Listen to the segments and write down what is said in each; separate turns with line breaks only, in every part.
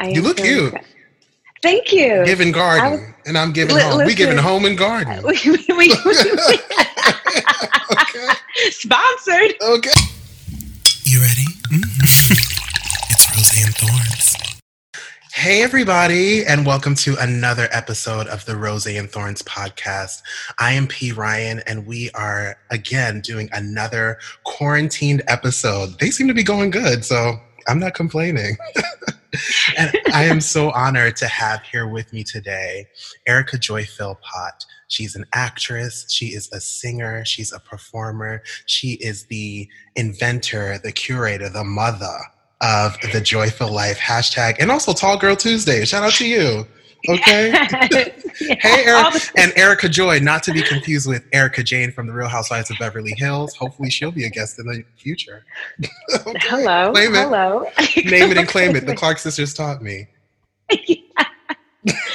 I
You look
so
cute.
excited. Thank you.
Giving garden,
was-
and I'm giving
Li-
home. We giving home and garden.
We- we- we-
okay.
Sponsored.
Okay. You ready? Mm-hmm. it's Rose and Thorns. Hey, everybody, and welcome to another episode of the Rose and Thorns podcast. I am P. Ryan, and we are again doing another quarantined episode. They seem to be going good, so I'm not complaining. and I am so honored to have here with me today Erica Joy Philpott. She's an actress, she is a singer, she's a performer, she is the inventor, the curator, the mother of the Joyful Life hashtag, and also Tall Girl Tuesday. Shout out to you. Okay. Hey,
All
Eric,
the-
and Erica Joy, not to be confused with Erika Jayne from The Real Housewives of Beverly Hills. Hopefully, she'll be a guest in the future. Okay.
Hello.
Claim it.
Hello.
Name it and claim it. The Clark sisters taught me.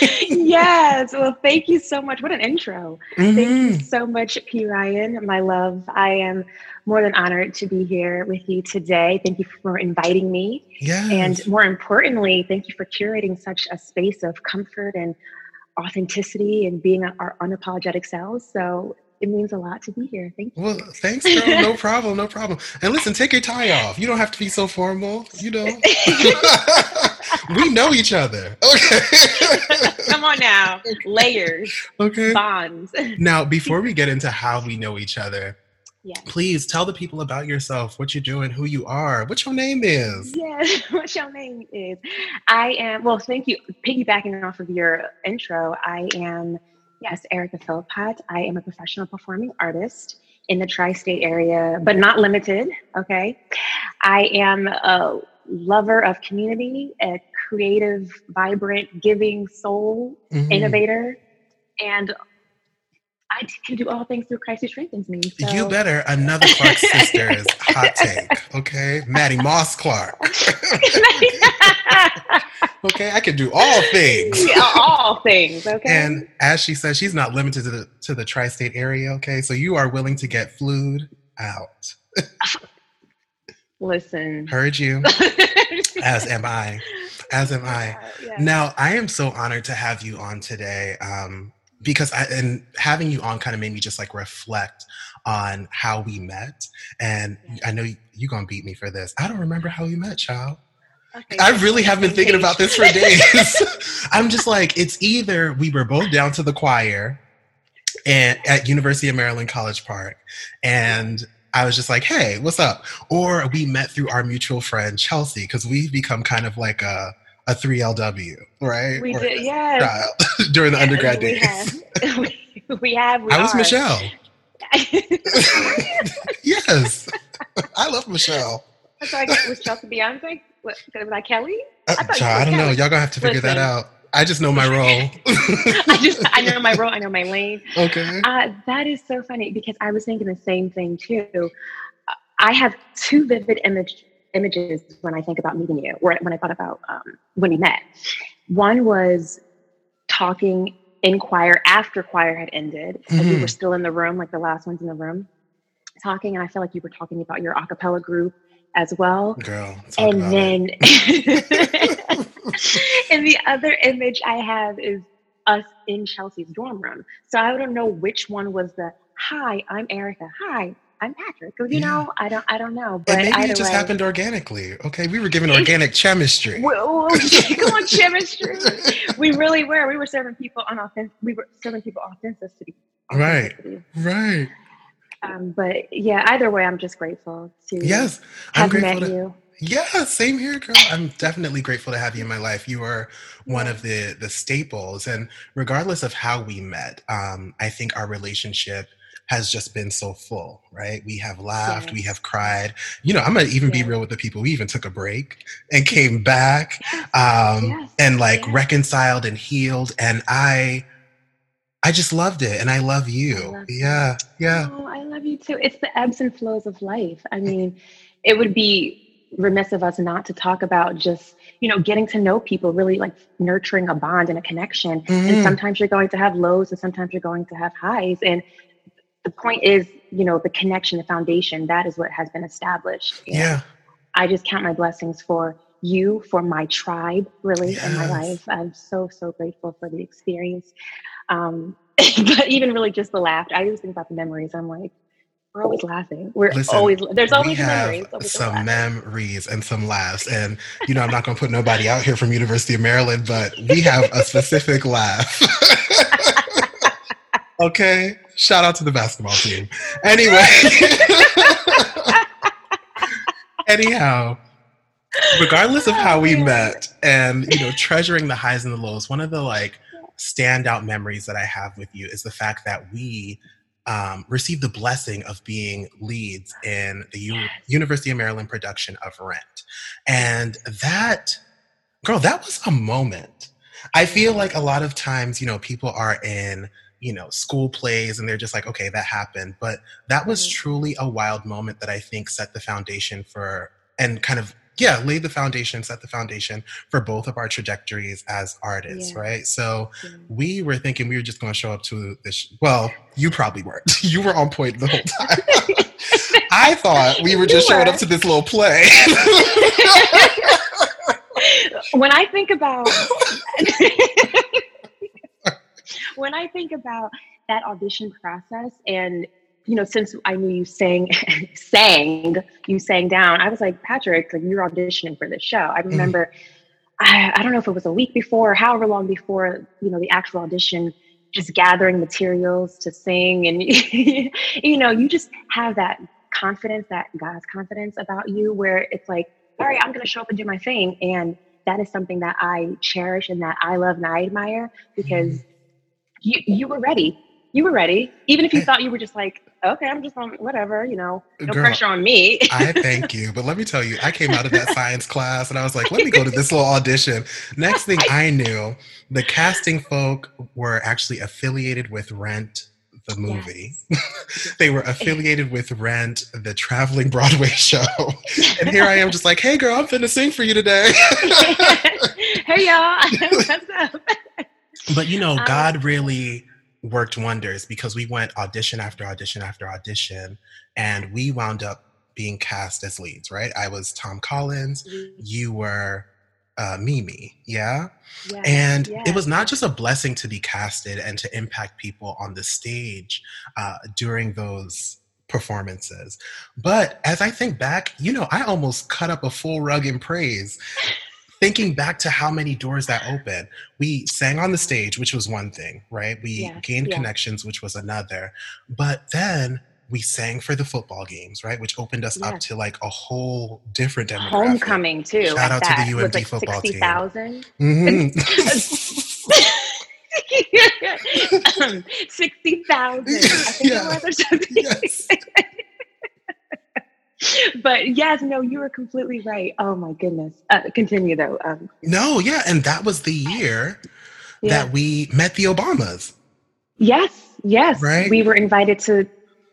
Yes. Well, thank you so much. What an intro. Thank you
Mhm.
so much, P. Ryan, my love. I am more than honored to be here with you today. Thank you for inviting me.
Yes.
And more importantly, thank you for curating such a space of comfort and authenticity and being our unapologetic selves. So it means a lot to be here. Thank you.
Well, thanks, girl. No problem. No problem. And listen, take your tie off. You don't have to be so formal. You know. we know each other. Okay.
Come on now. Layers,
okay.
bonds.
Now, before we get into how we know each other,
Yes.
please tell the people about yourself, what you're doing, who you are, what your name is.
Yes, what your name is. I am, well, thank you. Piggybacking off of your intro, I am, yes, Erica Philpott. I am a professional performing artist in the tri state area, but not limited. Okay. I am a lover of community, a creative, vibrant, giving soul,
Mhm.
innovator, and I can do all things through Christ who strengthens me. So.
You better another Clark sisters hot take, okay? Mattie Moss Clark. okay, I can do all things.
Yeah, all things, okay?
And as she says, she's not limited to the to the tri-state area. Okay, so you are willing to get flued out.
Listen.
Heard you. As am I. As am I.
Yeah.
Now, I am so honored to have you on today um, because I and having you on kind of made me just like reflect on how we met. And I know you're gonna beat me for this. I don't remember how we met, child.
Okay.
I really have been thinking about this for days. I'm just like, it's either we were both down to the choir and at University of Maryland College Park, and I was just like, hey, what's up? Or we met through our mutual friend Chelsea, because we've become kind of like a a 3LW, right?
We
Or
did,
child during the
Yes,
undergrad
we
days.
Have. we, we have. We
I was
are.
Michelle. yes. I love Michelle.
I thought it was Chelsea Beyonce. What, was I Kelly?
Uh,
I thought
child, I don't know. Y'all gonna have to figure that out. I just know my role.
I just I know my role. I know my lane.
okay.
Uh, that is so funny because I was thinking the same thing too. Uh, I have two vivid image images when I think about meeting you, or when I thought about um, when we met. One was talking in choir after choir had ended, and we
Mhm.
were still in the room, like the last ones in the room, talking. And I felt like you were talking about your a cappella group as well.
Girl,
and then and the other image I have is us in Chelsea's dorm room. So I don't know which one was the hi, I'm Erica. Hi, I'm Patrick. You
Yeah.
know, I don't I don't know. But
And maybe it just
way,
happened organically. Okay, we were given organic chemistry.
Come on, chemistry. We really were. We were serving people on authentic. We were serving people authenticity.
Right. right.
Um, but yeah, either way, I'm just grateful to
Yes, I'm
have
grateful
met
to.
you.
Yeah, same here, girl. I'm definitely grateful to have you in my life. You are one of the the staples, and regardless of how we met, um, I think our relationship has just been so full, right? We have laughed, we have cried. You know, I'm gonna even be real with the people. We even took a break and came back, um,
Yes.
and like
Yes.
reconciled and healed. And I, I just loved it, and I love
I
you.
love you.
yeah, yeah.
Oh, I love you too. It's the ebbs and flows of life. I mean, it would be remiss of us not to talk about just, you know, getting to know people, really like nurturing a bond and a connection.
Mhm.
And sometimes you're going to have lows and sometimes you're going to have highs. And the point is, you know, the connection, the foundation, that is what has been established. And
Yeah.
I just count my blessings for you for my tribe, really, yes. in my life. I'm so, so grateful for the experience. Um, but even really just the laughter, I always think about the memories. I'm like, we're always laughing. We're Listen, always there's always memories.
Always some memories and some laughs. And you know, I'm not gonna put nobody out here from University of Maryland, but we have a specific laugh. okay. Shout out to the basketball team. Anyway. Anyhow, regardless of how we met and you know, treasuring the highs and the lows, one of the like standout memories that I have with you is the fact that we um, received the blessing of being leads in the U- University of Maryland production of Rent. And that, girl, that was a moment. I feel like a lot of times, you know, people are in, you know, school plays and they're just like, okay, that happened. But that was truly a wild moment that I think set the foundation for and kind of yeah, laid the foundation, set the foundation for both of our trajectories as artists, yeah. right? So yeah. we were thinking we were just going to show up to this. Well, you probably weren't. you were on point the whole time. I thought we were just showing up to this little play.
when I think about when I think about that audition process and you know, since I knew you sang, sang, you sang down, I was like, Patrick, like you're auditioning for this show. I mm-hmm. remember. I, I don't know if it was a week before, or however long before, you know, the actual audition, just gathering materials to sing. And, you know, you just have that confidence, that God's confidence about you, where it's like, all right, I'm going to show up and do my thing. And that is something that I cherish and that I love and I admire because mm. you, you were ready you were ready, even if you thought you were just like, okay, I'm just on whatever, you know, no Girl, pressure on me.
I thank you. But let me tell you, I came out of that science class and I was like, let me go to this little audition. Next thing I knew, the casting folk were actually affiliated with Rent the movie. Yes. they were affiliated with Rent, the traveling Broadway show. and here I am just like, hey girl, I'm finna sing for you today.
hey y'all. What's up?
But you know, um, God really worked wonders because we went audition after audition after audition and we wound up being cast as leads, right? I was Tom Collins, mm-hmm. you were uh, Mimi, yeah? Yes, and yes. it was not just a blessing to be casted and to impact people on the stage uh, during those performances. But as I think back, you know, I almost cut up a full rug in praise thinking back to how many doors that opened, we sang on the stage, which was one thing, right? We yeah, gained yeah. connections, which was another. But then we sang for the football games, right? Which opened us yeah. up to like a whole different demographic.
Homecoming too.
Shout out
that.
to the UMD like football 60,
team. 60,000. Mm-hmm. um, 60,000. I think yeah. it was or something. Yes but yes, no, you were completely right. Oh my goodness. Uh, continue though. Um,
no, yeah, and that was the year yeah. that we met the Obamas.
Yes, yes. Right. We were invited to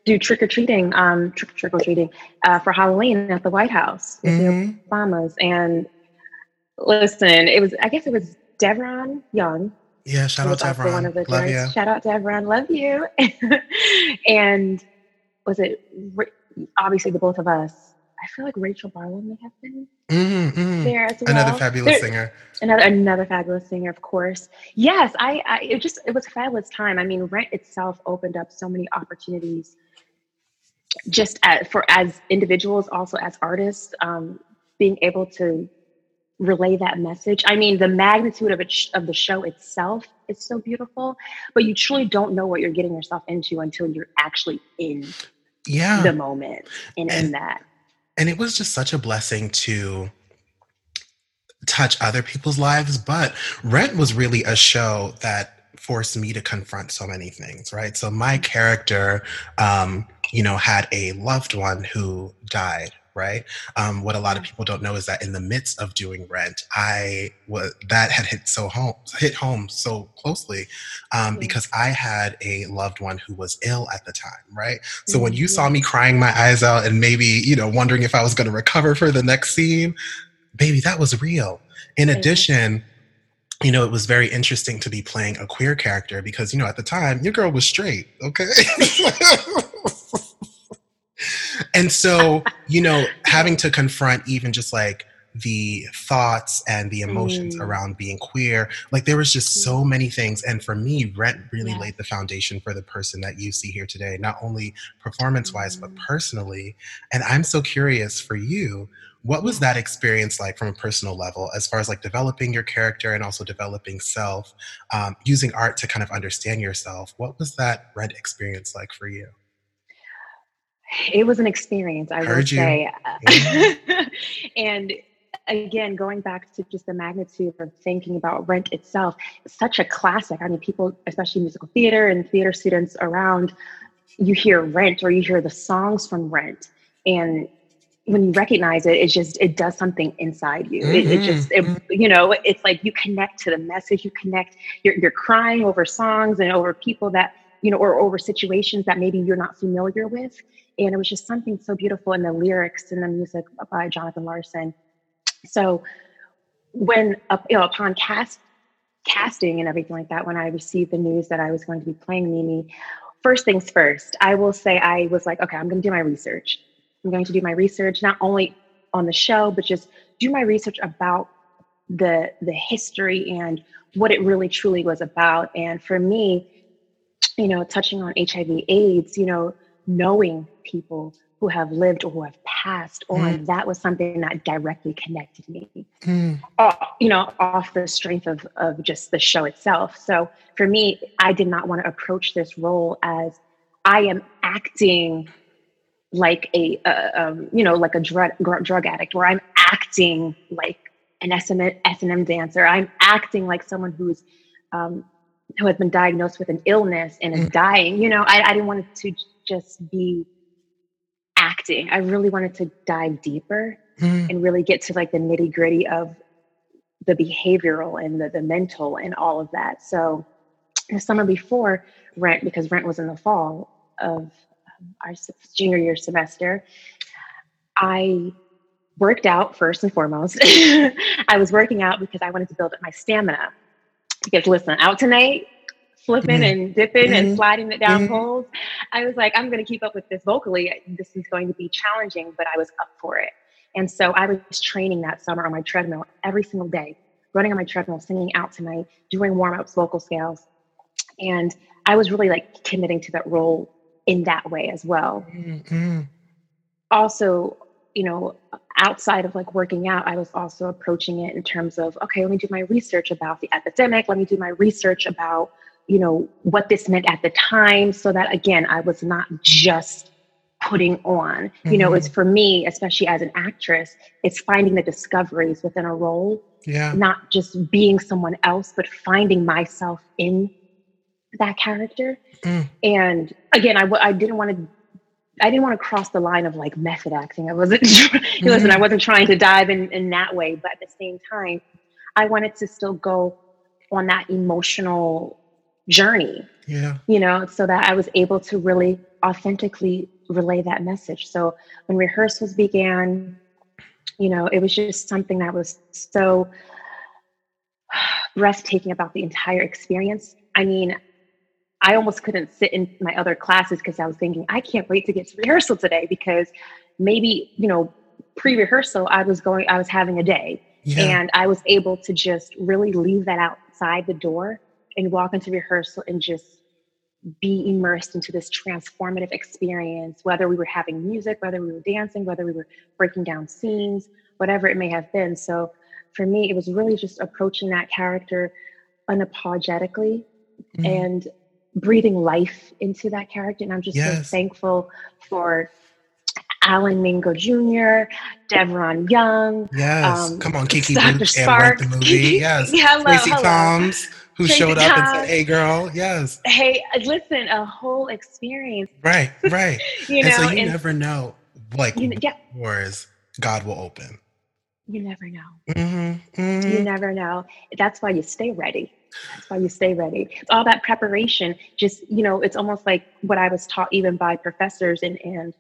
do trick or treating, um, trick trick or treating uh, for Halloween at the White House with mm-hmm. the Obamas. And listen, it was I guess it was Devron Young.
Yeah, shout out Devron. One of the Love you.
Shout out to Devron. Love you. and was it obviously the both of us. I feel like Rachel Barlow may have been mm-hmm, mm-hmm. there as well.
Another fabulous there, singer.
Another another fabulous singer, of course. Yes, I, I it just it was a fabulous time. I mean, Rent itself opened up so many opportunities, just as, for as individuals, also as artists, um, being able to relay that message. I mean, the magnitude of it of the show itself is so beautiful, but you truly don't know what you're getting yourself into until you're actually in
yeah.
the moment and, and in that.
and it was just such a blessing to touch other people's lives but rent was really a show that forced me to confront so many things right? So my character um you know had a loved one who died right? Um, what a lot of people don't know is that in the midst of doing Rent, I was that had hit so home, hit home so closely um, because I had a loved one who was ill at the time, right? So when you saw me crying my eyes out and maybe you know wondering if I was going to recover for the next scene, baby, that was real. In addition you know, it was very interesting to be playing a queer character because, you know, at the time, your girl was straight, okay? And so, you know, having to confront even just like the thoughts and the emotions
Mm.
around being queer. Like there was just so many things. And for me, Rent really
Yeah.
laid the foundation for the person that you see here today, not only performance wise, but
Mm.
personally. And I'm so curious for you, what was that experience like from a personal level as far as like developing your character and also developing self, um, using art to kind of understand yourself? What was that Rent experience like for you?
It was an experience, I
Heard
would
you.
say.
Mhm.
and again, going back to just the magnitude of thinking about Rent itself, it's such a classic. I mean, people, especially musical theater and theater students around, you hear Rent or you hear the songs from Rent, and when you recognize it, it just it does something inside you. It, it just it, you know, it's like you connect to the message. You connect. You're you're crying over songs and over people that you know, or over situations that maybe you're not familiar with. And it was just something so beautiful in the lyrics and the music by Jonathan Larson. So when up, you know, upon cast casting and everything like that, when I received the news that I was going to be playing Mimi, first things first, I will say I was like, okay, I'm going to do my research. I'm going to do my research not only on the show, but just do my research about the the history and what it really truly was about. And for me, you know, touching on HIV/AIDS, you know, knowing people who have lived or who have passed on, that was something that directly connected me
Mm,
uh, you know, off the strength of, of just the show itself. So for me, I did not want to approach this role as I am acting like a, uh, um, you know, like a drug, drug addict, where I'm acting like an S&M, S&M dancer. I'm acting like someone who's, um, who has been diagnosed with an illness and is
Mm.
dying. You know, I, I didn't want it to just be acting. I really wanted to dive deeper
mm,
and really get to like the nitty gritty of the behavioral and the, the mental and all of that. So the summer before Rent, because Rent was in the fall of um, our junior year semester, I worked out first and foremost. I was working out because I wanted to build up my stamina. Because listen, out tonight, flipping
Mhm.
and dipping and sliding it down
Mhm.
poles, I was like, I'm going to keep up with this vocally. This is going to be challenging, but I was up for it. And so I was training that summer on my treadmill every single day, running on my treadmill, singing out tonight, doing warm ups, vocal scales. And I was really like committing to that role in that way as well. Also, you know, outside of like working out, I was also approaching it in terms of, okay, let me do my research about the epidemic. Let me do my research about, you know, what this meant at the time so that again, I was not just putting on. You know, it's for me, especially as an actress, it's finding the discoveries within a role
Yeah.
not just being someone else, but finding myself in that character.
Mm.
And again, I, w- I didn't want to. I didn't want to cross the line of like method acting. I wasn't. Listen, I wasn't trying to dive in in that way, but at the same time, I wanted to still go on that emotional journey
Yeah.
you know, so that I was able to really authentically relay that message. So when rehearsals began, you know, it was just something that was so breathtaking about the entire experience. I mean, I almost couldn't sit in my other classes because I was thinking, I can't wait to get to rehearsal today because maybe, you know, pre rehearsal, I was going, I was having a day
Yeah.
and I was able to just really leave that outside the door and walk into rehearsal and just be immersed into this transformative experience, whether we were having music, whether we were dancing, whether we were breaking down scenes, whatever it may have been. So for me, it was really just approaching that character unapologetically
Mm.
and breathing life into that character. And I'm just so thankful for Alan Mingo Jr., Devron Young,
yes.
um,
Come on, Kiki
Dr.
And Rent the
Sparks.
movie. Yes.
hello,
Tracie
hello.
Thoms, who
Tracie
showed up and said, "Hey, girl." Yes.
Hey, listen, a whole experience,
Right. Right.
you know,
so you
and
never know, like,
you, yeah,
doors God will open.
you never know.
Mm-hmm.
You never know. That's why you stay ready. That's why you stay ready. It's all that preparation. Just you know, it's almost like what I was taught even by professors and and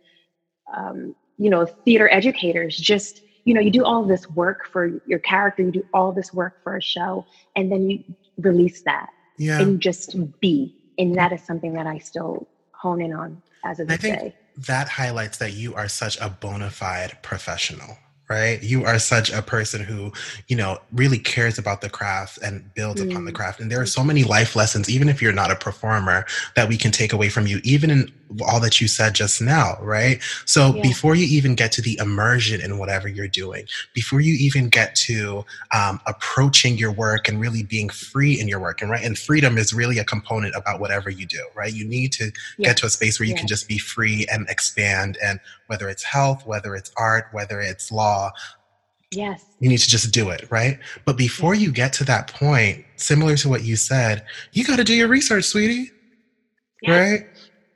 um, you know theater educators. Just you know, you do all this work for your character. You do all this work for a show, and then you release that
Yeah.
and just be. And that is something that I still hone in on as of
I think
day.
that highlights that you are such a bona fide professional. right? You are such a person who, you know, really cares about the craft and builds mm. upon the mm. craft. And there are so many life lessons, even if you're not a performer, that we can take away from you, even in all that you said just now, right? So yeah. before you even get to the immersion in whatever you're doing, before you even get to um, approaching your work and really being free in your work, and right, and freedom is really a component about whatever you do, right? You need to yeah. get to a space where you yeah. can just be free and expand, and whether it's health, whether it's art, whether it's law,
Yes.
You need to just do it, right? But before you get to that point, similar to what you said, you got to do your research, sweetie. Yes. Right?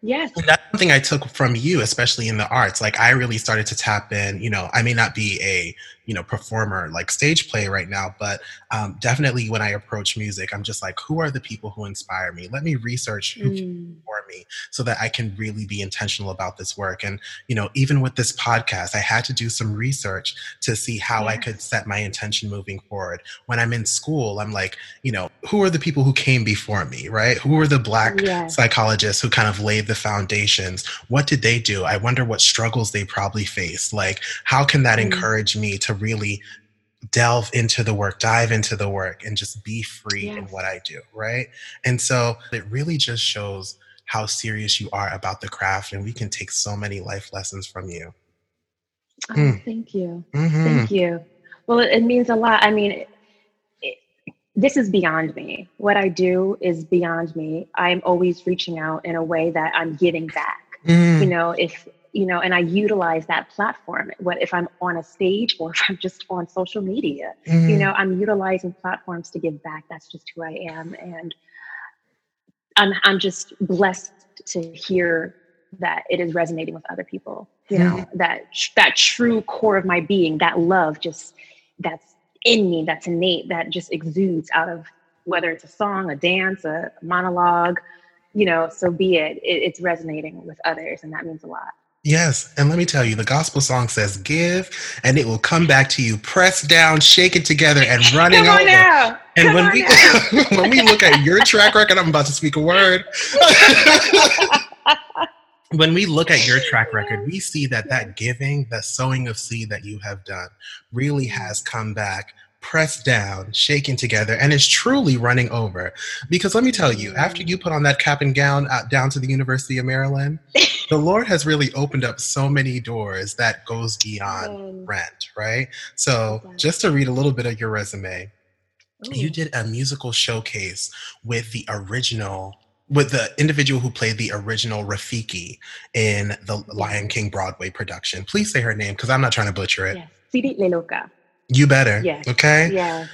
Yes.
And that's something I took from you, especially in the arts. Like I really started to tap in, you know, I may not be a you know performer like stage play right now but um, definitely when i approach music i'm just like who are the people who inspire me let me research who mm. for me so that i can really be intentional about this work and you know even with this podcast i had to do some research to see how yes. i could set my intention moving forward when i'm in school i'm like you know who are the people who came before me right who are the black yes. psychologists who kind of laid the foundations what did they do i wonder what struggles they probably faced like how can that mm. encourage me to really delve into the work, dive into the work, and just be free yes. in what I do, right? And so it really just shows how serious you are about the craft, and we can take so many life lessons from you.
Oh, mm. Thank you. Mm-hmm. Thank you. Well, it, it, means a lot. I mean, it, it, this is beyond me. What I do is beyond me. I'm always reaching out in a way that I'm giving back. Mm. You know, if you know, and I utilize that platform. What if I'm on a stage or if I'm just on social media? Mm-hmm. You know, I'm utilizing platforms to give back. That's just who I am, and I'm I'm just blessed to hear that it is resonating with other people. You know, mm-hmm. that that true core of my being, that love, just that's in me, that's innate, that just exudes out of whether it's a song, a dance, a monologue. You know, so be it. it it's resonating with others, and that means a lot.
Yes, and let me tell you, the gospel song says, "Give, and it will come back to you, pressed down, shaken together, and running come on over." Now. And come when we when we look at your track record, I'm about to speak a word. when we look at your track record, we see that that giving, that sowing of seed that you have done, really has come back pressed down, shaken together, and is truly running over. Because let me tell you, after you put on that cap and gown out down to the University of Maryland, the Lord has really opened up so many doors that goes beyond rent, right? So just to read a little bit of your resume, Ooh. you did a musical showcase with the original with the individual who played the original Rafiki in the Lion King Broadway production. Please say her name because I'm not trying to butcher it.
Yes. Tsidii Le Loka.
You better. Yes. Okay.
Yeah.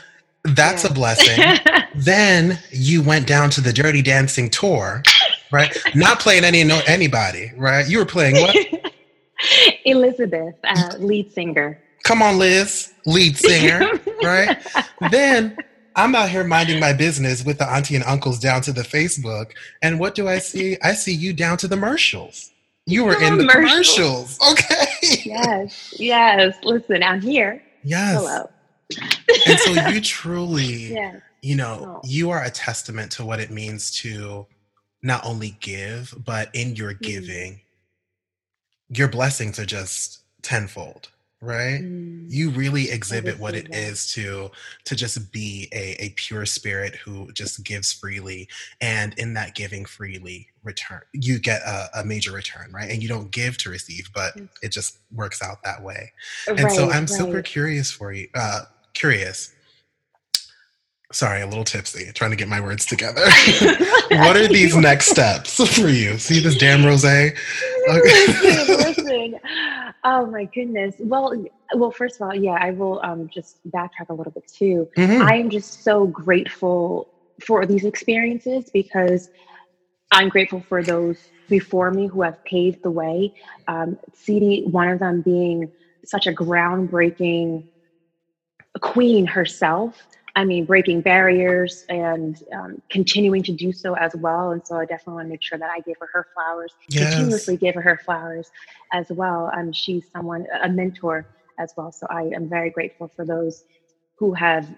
That's a blessing. then you went down to the Dirty Dancing tour, right? Not playing any no anybody, right? You were playing what?
Elizabeth, uh, lead singer.
Come on, Liz, lead singer, right? then I'm out here minding my business with the auntie and uncles down to the Facebook, and what do I see? I see you down to the commercials. You were in the commercials. Okay.
yes, yes. Listen, I'm here.
Yes. Hello. and so you truly, yeah. you know, oh. you are a testament to what it means to not only give, but in your mm. giving, your blessings are just tenfold right? Mm. you really exhibit what it that. is to to just be a, a pure spirit who just gives freely and in that giving freely return you get a, a major return right? And you don't give to receive but it just works out that way. And right, so i'm right. super curious for you uh curious. Sorry a little tipsy trying to get my words together. What are these next steps for you? See this damn rose okay.
listen, listen Oh my goodness. Well, well, first of all, yeah, I will um, just backtrack a little bit too. Mm-hmm. I am just so grateful for these experiences because I'm grateful for those before me who have paved the way. Um, Tsidii, one of them being such a groundbreaking queen herself I mean, breaking barriers and um, continuing to do so as well. And so I definitely want to make sure that I give her her flowers, yes. continuously give her her flowers as well. Um, she's someone, a mentor as well. So I am very grateful for those who have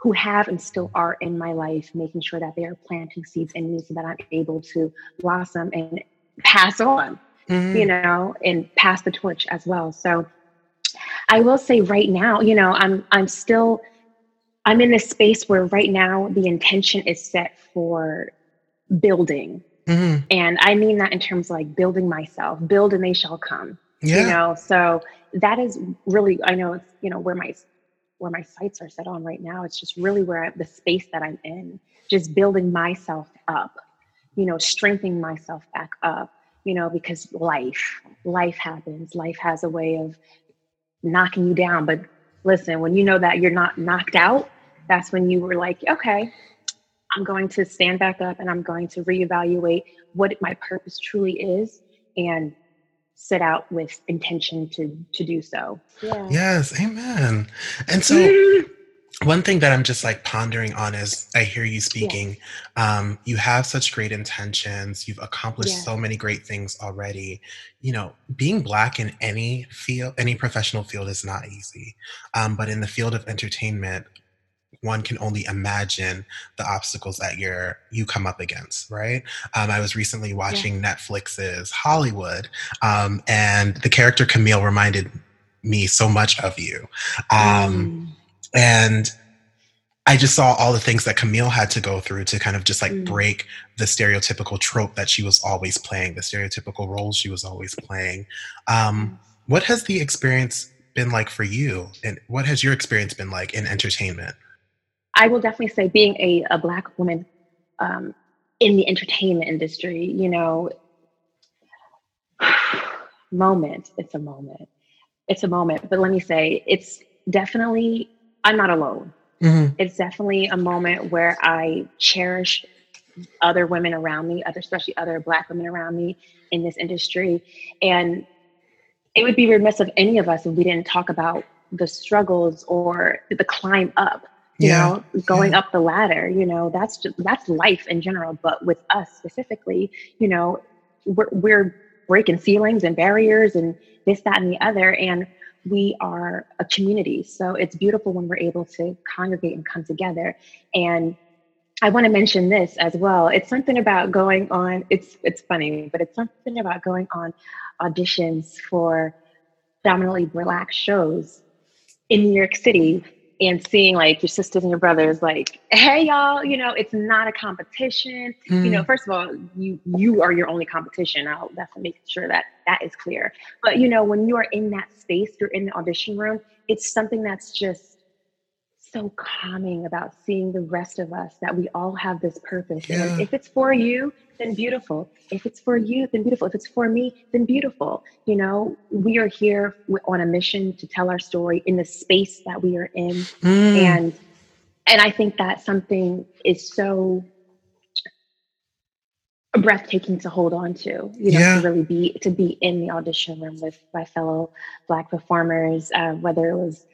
who have and still are in my life, making sure that they are planting seeds in me so that I'm able to blossom and pass on, mm-hmm. you know, and pass the torch as well. So I will say right now, you know, I'm I'm still I'm in this space where right now the intention is set for building. Mm-hmm. And I mean that in terms of like building myself, build and they shall come. Yeah. You know, so that is really I know it's, you know, where my where my sights are set on right now. It's just really where I, the space that I'm in, just building myself up, you know, strengthening myself back up, you know, because life, life happens. Life has a way of knocking you down. But listen, when you know that you're not knocked out, that's when you were like, okay, I'm going to stand back up and I'm going to reevaluate what my purpose truly is and set out with intention to to do so.
Yeah. Yes, amen. And so one thing that I'm just like pondering on is I hear you speaking. Um, you have such great intentions. You've accomplished so many great things already. You know, being black in any field, any professional field is not easy. Um, but in the field of entertainment, one can only imagine the obstacles that you're you come up against right um, i was recently watching yeah. netflix's hollywood um, and the character camille reminded me so much of you um, mm. And I just saw all the things that Camille had to go through to kind of just like mm. break the stereotypical trope that she was always playing, the stereotypical roles she was always playing. Um, what has the experience been like for you? And what has your experience been like in entertainment?
I will definitely say being a, a black woman um, in the entertainment industry, you know, moment, it's a moment. It's a moment. But let me say, it's definitely, I'm not alone. Mm-hmm. It's definitely a moment where I cherish other women around me, other, especially other black women around me in this industry. And it would be remiss of any of us if we didn't talk about the struggles or the climb up you yeah. know going yeah. up the ladder you know that's just that's life in general but with us specifically you know we're, we're breaking ceilings and barriers and this that and the other and we are a community. So it's beautiful when we're able to congregate and come together. And i want to mention this as well. It's something about going on it's it's funny but it's something about going on auditions for dominantly black shows in new york city and seeing like your sisters and your brothers like hey y'all you know it's not a competition mm. you know mm. first of all you you are your only competition i'll definitely make sure that that is clear but you know when you are in that space you're in the audition room it's something that's just so calming about seeing the rest of us that we all have this purpose yeah. and if it's for you then beautiful. If it's for you, then beautiful. If it's for me, then beautiful. You know, we are here on a mission to tell our story in the space that we are in. Mm. And and I think that something is so breathtaking to hold on to, you know, yeah. to really be to be in the audition room with my fellow black performers, uh, whether it was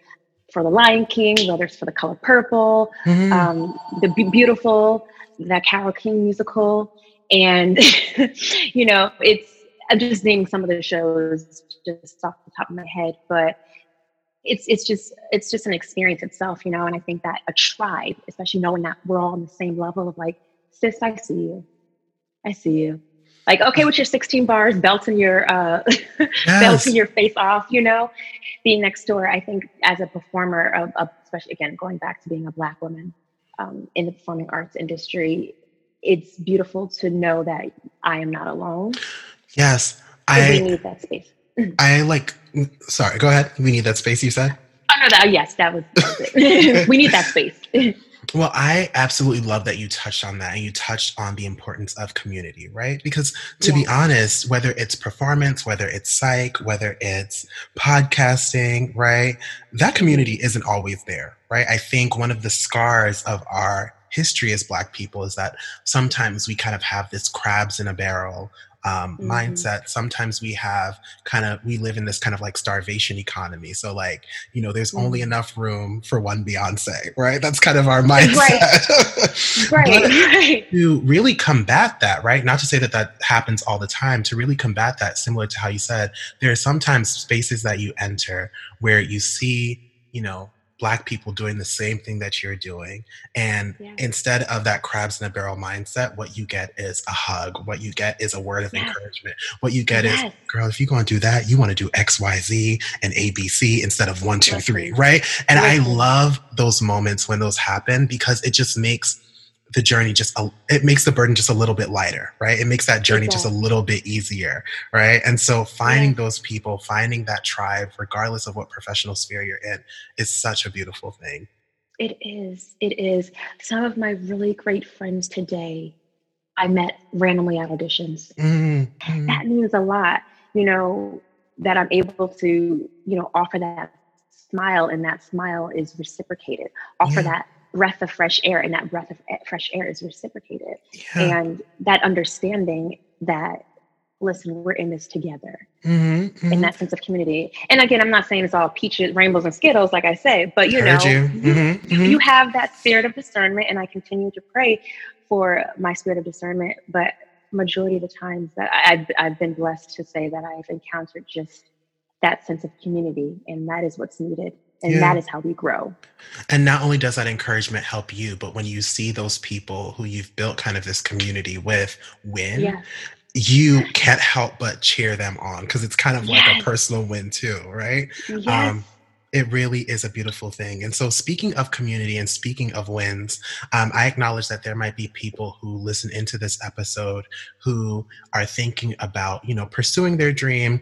for the Lion King, whether it's for the color purple, mm-hmm. um, the beautiful, that Carole King musical, and, you know, it's, I'm just naming some of the shows just off the top of my head, but it's it's just it's just an experience itself, you know. And I think that a tribe, especially knowing that we're all on the same level of like, sis, I see you, I see you. Like, okay, with your 16 bars, belting your uh, yes. belting your face off, you know, being next door. I think as a performer, of, of especially again going back to being a black woman um, in the performing arts industry, it's beautiful to know that I am not alone.
Yes.
I we need that space.
I like sorry, go ahead. We need that space you said?
Oh no, that yes, that was, that was it. we need that space.
Well, I absolutely love that you touched on that and you touched on the importance of community, right? Because to yeah. be honest, whether it's performance, whether it's psych, whether it's podcasting, right? That community isn't always there, right? I think one of the scars of our history as Black people is that sometimes we kind of have this crabs in a barrel um, mm-hmm. mindset. Sometimes we have kind of, we live in this kind of like starvation economy. So, like, you know, there's mm-hmm. only enough room for one Beyonce, right? That's kind of our mindset. Right. right. right. To really combat that, right? Not to say that that happens all the time, to really combat that, similar to how you said, there are sometimes spaces that you enter where you see, you know, black people doing the same thing that you're doing and yeah. instead of that crabs in a barrel mindset what you get is a hug what you get is a word of yes. encouragement what you get yes. is girl if you're going to do that you want to do xyz and abc instead of one two three right and i love those moments when those happen because it just makes the journey just a, it makes the burden just a little bit lighter right? It makes that journey just a little bit easier right? And so finding yeah. those people finding that tribe regardless of what professional sphere you're in is such a beautiful thing.
It is. It is. Some of my really great friends today i met randomly at auditions. Mm-hmm. that means a lot you know that i'm able to you know offer that smile and that smile is reciprocated. Offer yeah. that breath of fresh air and that breath of fresh air is reciprocated yeah. and that understanding that listen we're in this together mm-hmm, mm-hmm. in that sense of community and again i'm not saying it's all peaches rainbows and skittles like i say but you know you. Mm-hmm, you, mm-hmm. you have that spirit of discernment and i continue to pray for my spirit of discernment but majority of the times that I've, I've been blessed to say that i've encountered just that sense of community and that is what's needed and yeah. that is how we grow
and not only does that encouragement help you but when you see those people who you've built kind of this community with win yeah. you can't help but cheer them on because it's kind of like yes. a personal win too right yes. um, it really is a beautiful thing. And so, speaking of community and speaking of wins, um, I acknowledge that there might be people who listen into this episode who are thinking about, you know, pursuing their dream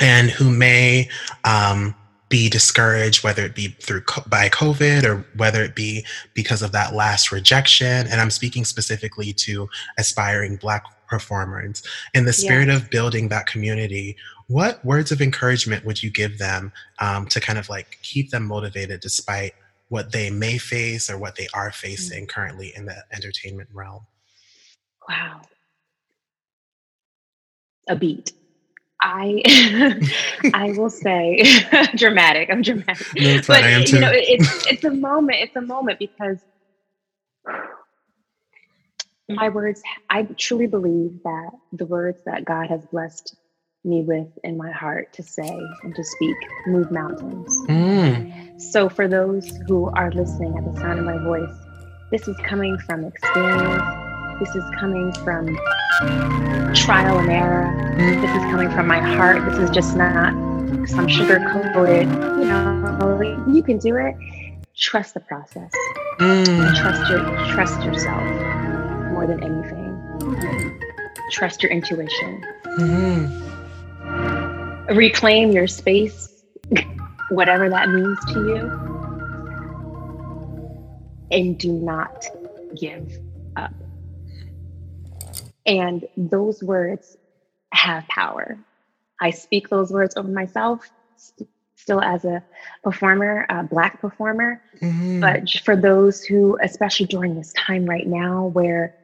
and who may um, be discouraged, whether it be through by COVID or whether it be because of that last rejection. And I'm speaking specifically to aspiring Black performers. In the spirit yeah. of building that community, what words of encouragement would you give them um, to kind of like keep them motivated despite what they may face or what they are facing mm-hmm. currently in the entertainment realm?
Wow. A beat. I I will say dramatic. I'm dramatic. No, but I am too. you know, it's it's a moment. It's a moment because my words. I truly believe that the words that God has blessed me with in my heart to say and to speak move mountains. Mm. So for those who are listening at the sound of my voice, this is coming from experience this is coming from trial and error. This is coming from my heart. This is just not some sugar coated, you know, you can do it. Trust the process. Mm. Trust your trust yourself more than anything. Trust your intuition. Mm-hmm. Reclaim your space, whatever that means to you. And do not give up. And those words have power. I speak those words over myself, st- still as a performer, a Black performer. Mm-hmm. But for those who, especially during this time right now where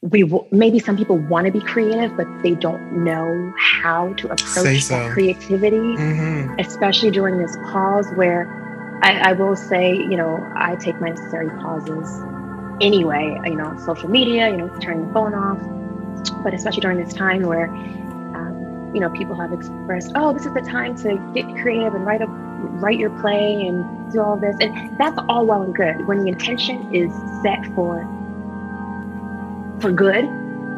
we w- maybe some people want to be creative, but they don't know how to approach so. creativity, mm-hmm. especially during this pause where I, I will say, you know, I take my necessary pauses anyway, you know, social media, you know, turning the phone off. But especially during this time where, um, you know, people have expressed, oh, this is the time to get creative and write a write your play and do all this, and that's all well and good. When the intention is set for for good,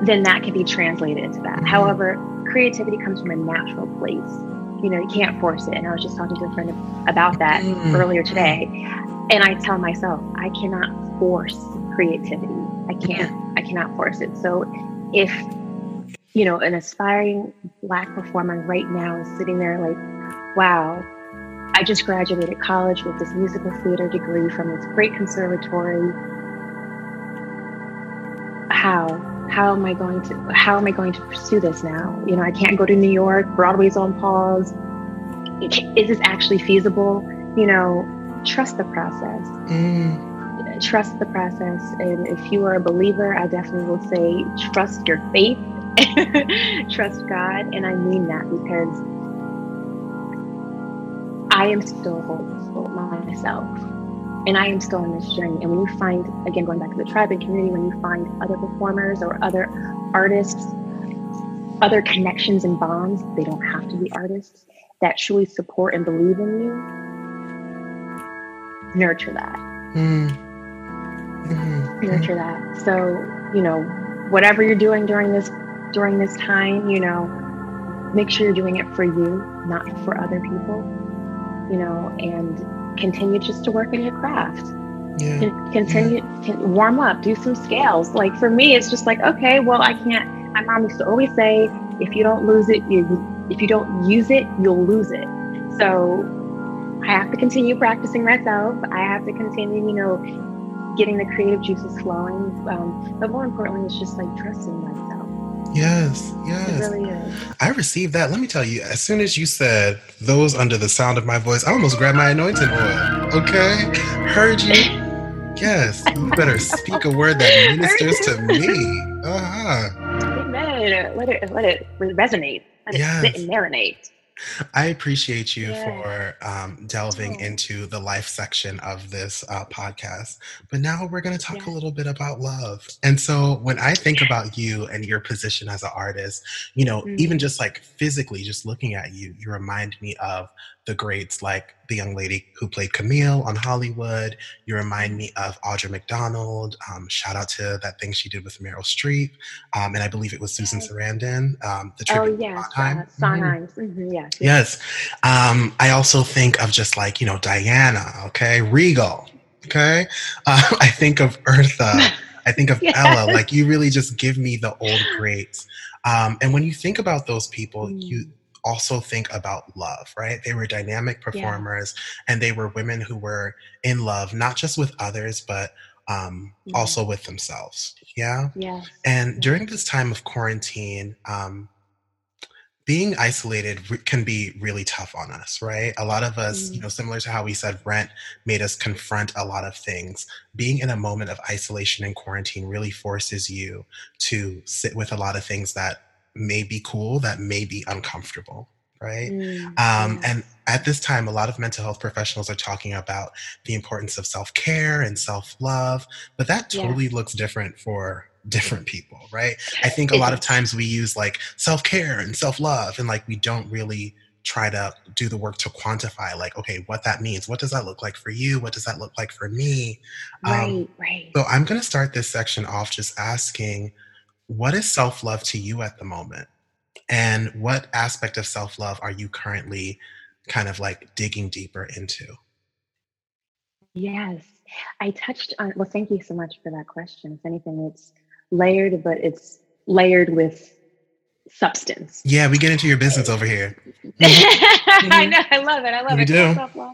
then that can be translated into that. Mm-hmm. However, creativity comes from a natural place. You know, you can't force it. And I was just talking to a friend about that mm-hmm. earlier today. And I tell myself, I cannot force creativity. I can't, I cannot force it. So if, you know, an aspiring Black performer right now is sitting there like, wow, I just graduated college with this musical theater degree from this great conservatory. How? How am I going to how am I going to pursue this now? You know, I can't go to New York, Broadway's on pause. Is this actually feasible? You know, trust the process. Mm trust the process. And if you are a believer, I definitely will say trust your faith, trust God. And I mean that because I am still hopeful myself. And I am still on this journey. And when you find, again, going back to the tribe and community, when you find other performers or other artists, other connections and bonds, they don't have to be artists, that truly support and believe in you, nurture that. Mm. Mm-hmm. Nurture that. So, you know, whatever you're doing during this during this time, you know, make sure you're doing it for you, not for other people. You know, and continue just to work on your craft. Yeah. Continue yeah. warm up, do some scales. Like for me, it's just like, okay, well, I can't. My mom used to always say, if you don't lose it, you if you don't use it, you'll lose it. So I have to continue practicing myself. I have to continue, you know, getting the creative juices flowing. Um, but more importantly, it's just like trusting myself.
Yes, yes.
It really is.
I received that. Let me tell you, as soon as you said those under the sound of my voice, I almost grabbed my anointing oil. Okay? Heard you. Yes. You better speak a word that ministers to me. Uh-huh.
Amen. Let it let it resonate. Let yes. it sit and marinate.
I appreciate you yeah. for um, delving oh. into the life section of this uh, podcast. But now we're going to talk yeah. a little bit about love. And so when I think about you and your position as an artist, you know, mm-hmm. even just like physically, just looking at you, you remind me of the greats like the young lady who played Camille on Hollywood. You remind me of Audra McDonald. Um, shout out to that thing she did with Meryl Streep. Um, and I believe it was Susan Sarandon. Um,
the oh, yes. Sondheim. Uh, Sondheim. Mm-hmm. Mm-hmm.
Yes. Yes. Um, I also think of just like, you know, Diana, okay? Regal, okay? Uh, I think of Eartha. I think of yes. Ella. Like, you really just give me the old greats. Um, and when you think about those people, mm. you also think about love, right? They were dynamic performers yeah. and they were women who were in love, not just with others, but um, mm-hmm. also with themselves. Yeah.
Yeah.
And during this time of quarantine, um, being isolated can be really tough on us, right? A lot of us, you know, similar to how we said rent made us confront a lot of things. Being in a moment of isolation and quarantine really forces you to sit with a lot of things that may be cool that may be uncomfortable right mm, um, yeah. and at this time a lot of mental health professionals are talking about the importance of self-care and self-love but that totally yeah. looks different for different people right? I think a lot of times we use like self-care and self-love and like we don't really try to do the work to quantify like okay what that means. What does that look like for you? What does that look like for me?
Right um, right
so i'm going to start this section off just asking what is self love to you at the moment? And what aspect of self love are you currently kind of like digging deeper into?
Yes, I touched on, well, thank you so much for that question. If anything, it's layered, but it's layered with substance.
Yeah, we get into your business over here.
Mm-hmm. I know, I love it. I love we it. Do.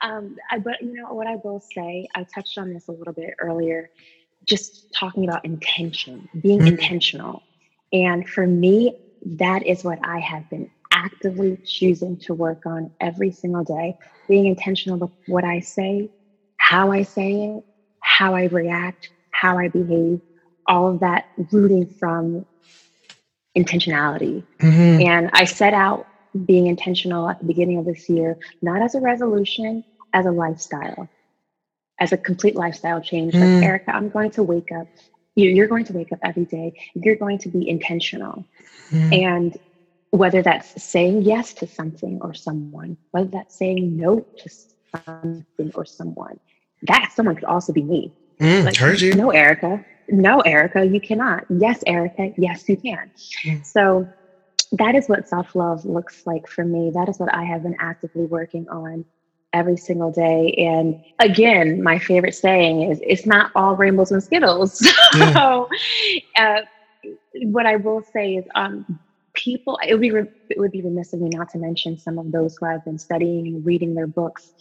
Um, I, but you know what I will say, I touched on this a little bit earlier just talking about intention, being mm-hmm. intentional. And for me, that is what I have been actively choosing to work on every single day, being intentional with what I say, how I say it, how I react, how I behave, all of that rooting from intentionality. Mm-hmm. And I set out being intentional at the beginning of this year, not as a resolution, as a lifestyle as a complete lifestyle change. Mm. Like, Erica, I'm going to wake up. You're going to wake up every day. You're going to be intentional. Mm. And whether that's saying yes to something or someone, whether that's saying no to something or someone, that someone could also be me.
Mm, like, heard you.
No, Erica. No, Erica, you cannot. Yes, Erica. Yes, you can. Mm. So that is what self love looks like for me. That is what I have been actively working on every single day. And again, my favorite saying is it's not all rainbows and skittles. Yeah. so, uh, what I will say is, um, people, it would be re- it would be remiss of me not to mention some of those who I've been studying and reading their books.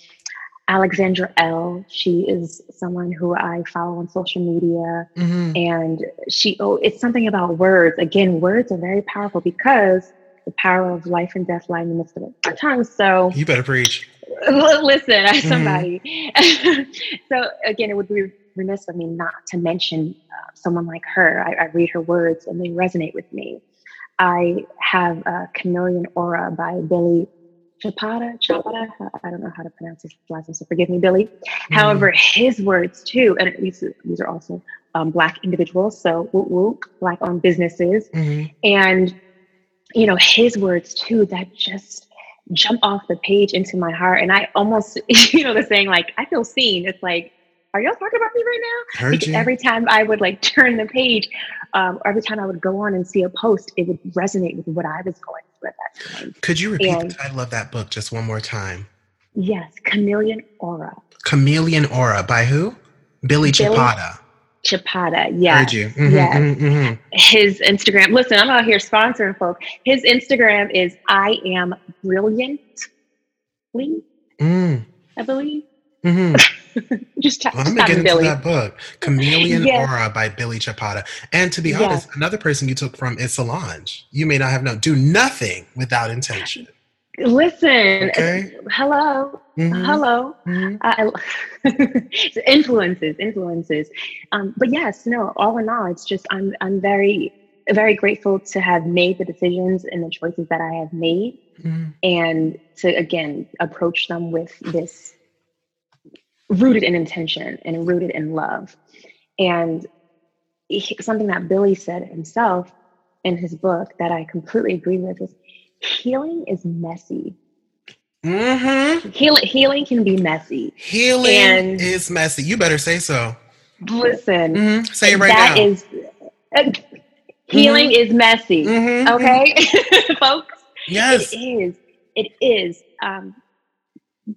Alexandra Elle she is someone who I follow on social media, mm-hmm. and she oh, it's something about words. Again, words are very powerful because the power of life and death lie in the midst of our tongues. So
you better preach.
listen mm-hmm. somebody. Mm-hmm. so again, it would be remiss of me not to mention uh, someone like her. I, I, read her words and they resonate with me. I have a Chameleon Aura by Billy Chapata. Chapata. I don't know how to pronounce his last name, so forgive me, Billy. Mm-hmm. However, his words too, and these these are also um, black individuals, so whoop whoop, black owned businesses, mm-hmm. and you know his words too. That just jump off the page into my heart. And I almost, you know, the saying like, I feel seen. It's like, are y'all talking about me right now?
Heard
because
you.
every time I would like turn the page, um, every time I would go on and see a post, it would resonate with what I was going through at that time.
Could you repeat
and-
the title of that book just one more time?
Yes, Chameleon Aura.
Chameleon Aura by who? Billy
Billy-
Chapata.
Chapata. Yeah.
Heard you. Mhm,
Yes.
mhm, mhm.
His Instagram. Listen, I'm out here sponsoring folks. His Instagram is I am brilliantly,
Mm,
I believe. Just tap,
Well, I'm gonna get
in
into that book, Chameleon
Yes.
Aura by Billy Chapata. And to be
Yes.
honest, another person you took from is Solange. You may not have known. Do nothing without intention.
Listen,
Okay.
hello,
Mhm,
hello.
mhm.
I, I- influences, influences. Um, but yes, no. All in all, it's just I'm I'm very very grateful to have made the decisions and the choices that I have made,
Mhm.
and to again approach them with this rooted in intention and rooted in love. And something that Billy said himself in his book that I completely agree with is healing is messy.
Mm-hmm.
Healing healing can be messy.
Healing
And-
is messy. You better say so.
Listen,
Mhm. Say it right
that
now.
is- uh, healing is messy.
Mhm, mhm.
Okay, folks.
Yes.
It is. It is. Um,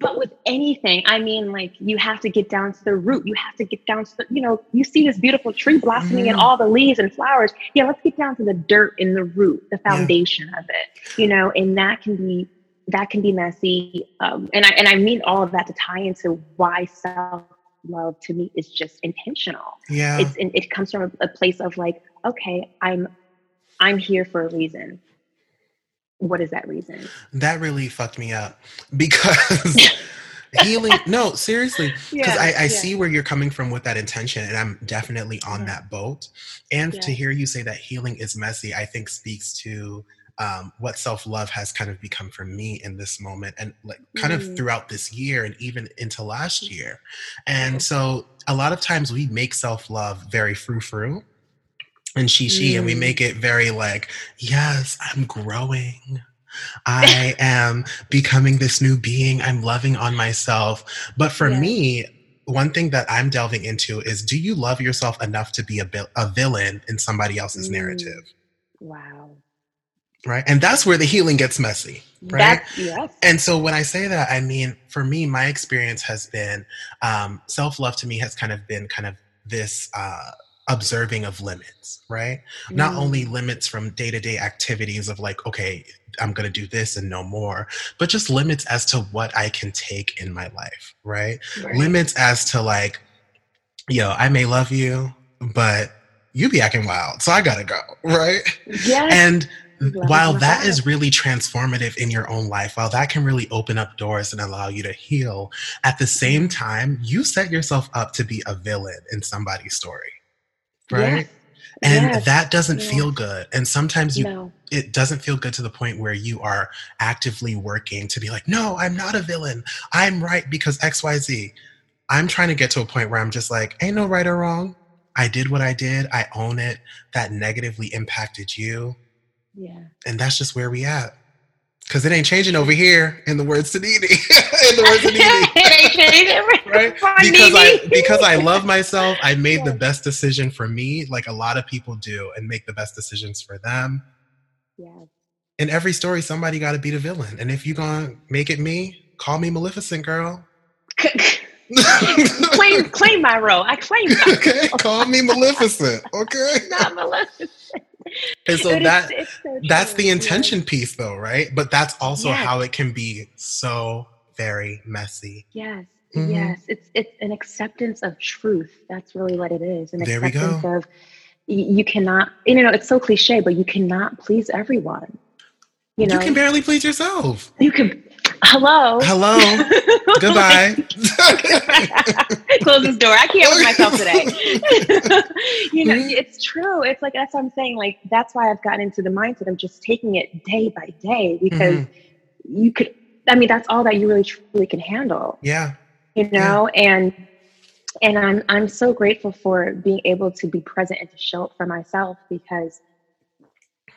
but with anything, I mean, like you have to get down to the root. You have to get down to the, you know, you see this beautiful tree blossoming and
Mhm.
all the leaves and flowers. Yeah, let's get down to the dirt in the root, the
Yeah.
foundation of it. You know, and that can be that can be messy. Um, and I and I mean all of that to tie into why self love to me is just intentional
Yeah.
it's it comes from a, a place of like okay i'm i'm here for a reason what is that reason
That really fucked me up because healing. No, seriously, because I, I see where you're coming from with that intention, and I'm definitely on
Yeah.
that boat. And to hear you say that healing is messy, I think speaks to um, what self love has kind of become for me in this moment, and like kind of
Mm.
throughout this year and even into last year. And
Yeah.
so a lot of times we make self love very frou frou. And she, she, and we
Mm.
make it very like, yes, I'm growing. I am becoming this new being. I'm loving on myself. But for
Yeah.
me, one thing that I'm delving into is do you love yourself enough to be a, a villain in somebody else's
Mm.
narrative?
wow
Right. And that's where the healing gets messy. Right.
yes
And so when I say that, I mean, for me, my experience has been um, self love to me has kind of been kind of this uh, observing of limits, right? Not
Mm.
only limits from day to day activities of like, okay, I'm going to do this and no more, but just limits as to what I can take in my life, right?
Right.
Limits as to like, yo, I may love you, but you be acting wild. So I got to go, right?
yes
And while that is really transformative in your own life, while that can really open up doors and allow you to heal, at the same time, you set yourself up to be a villain in somebody's story. Right?
yes.
And
Yes.
that doesn't
Yes.
feel good. And sometimes you
no
it doesn't feel good to the point where you are actively working to be like, no, I'm not a villain. I'm right because XYZ. I'm trying to get to a point where I'm just like, ain't no right or wrong. I did what I did. I own it. That negatively impacted you.
yeah
And that's just where we at. Cause it ain't changing over here in the words to Nene. in the words to Nene.
it ain't changing
Right? Because I because I love myself, I made the best decision for me, like a lot of people do, and make the best decisions for them.
yes
In every story, somebody gotta be the villain. And if you gonna make it me, call me Maleficent, girl.
claim claim my role i claim my
okay, call me Maleficent. Okay.
not Melissa.
And so that
it's so
that's the intention piece though, right? But that's also
Yes.
how it can be so very messy.
Yes,
Mhm.
yes. It's it's an acceptance of truth. That's really what it is. An
There we
acceptance
go.
of you cannot. You know, it's so cliche, but you cannot please everyone. You know,
you can barely please yourself.
you can. Hello.
Hello. Goodbye.
Close this door. I can't with myself today. you know,
Mhm.
it's true. It's like that's what I'm saying. Like that's why I've gotten into the mindset of just taking it day by day because
Mm-hmm.
you could. I mean, that's all that you really truly can handle.
yeah.
You know, and and I'm I'm so grateful for being able to be present and to show up for myself because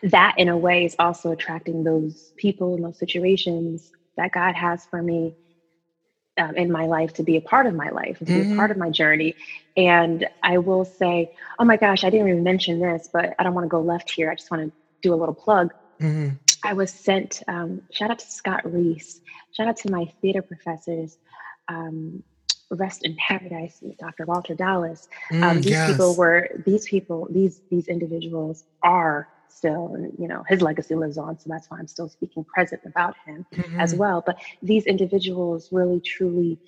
that in a way is also attracting those people and those situations that God has for me um, in my life to be a part of my life, to be mm-hmm. a part of my journey. And I will say, oh my gosh, I didn't even mention this, but I don't want to go left here. I just want to do a little plug. Mm-hmm. I was sent, um, shout out to Scott Reese, shout out to my theater professors, um, rest in paradise, Dr. Walter Dallas. Um, mm, these yes. people were, these people, these, these individuals are still, and you know, his legacy lives on. So that's why I'm still speaking present about him mm-hmm. as well. But these individuals really, truly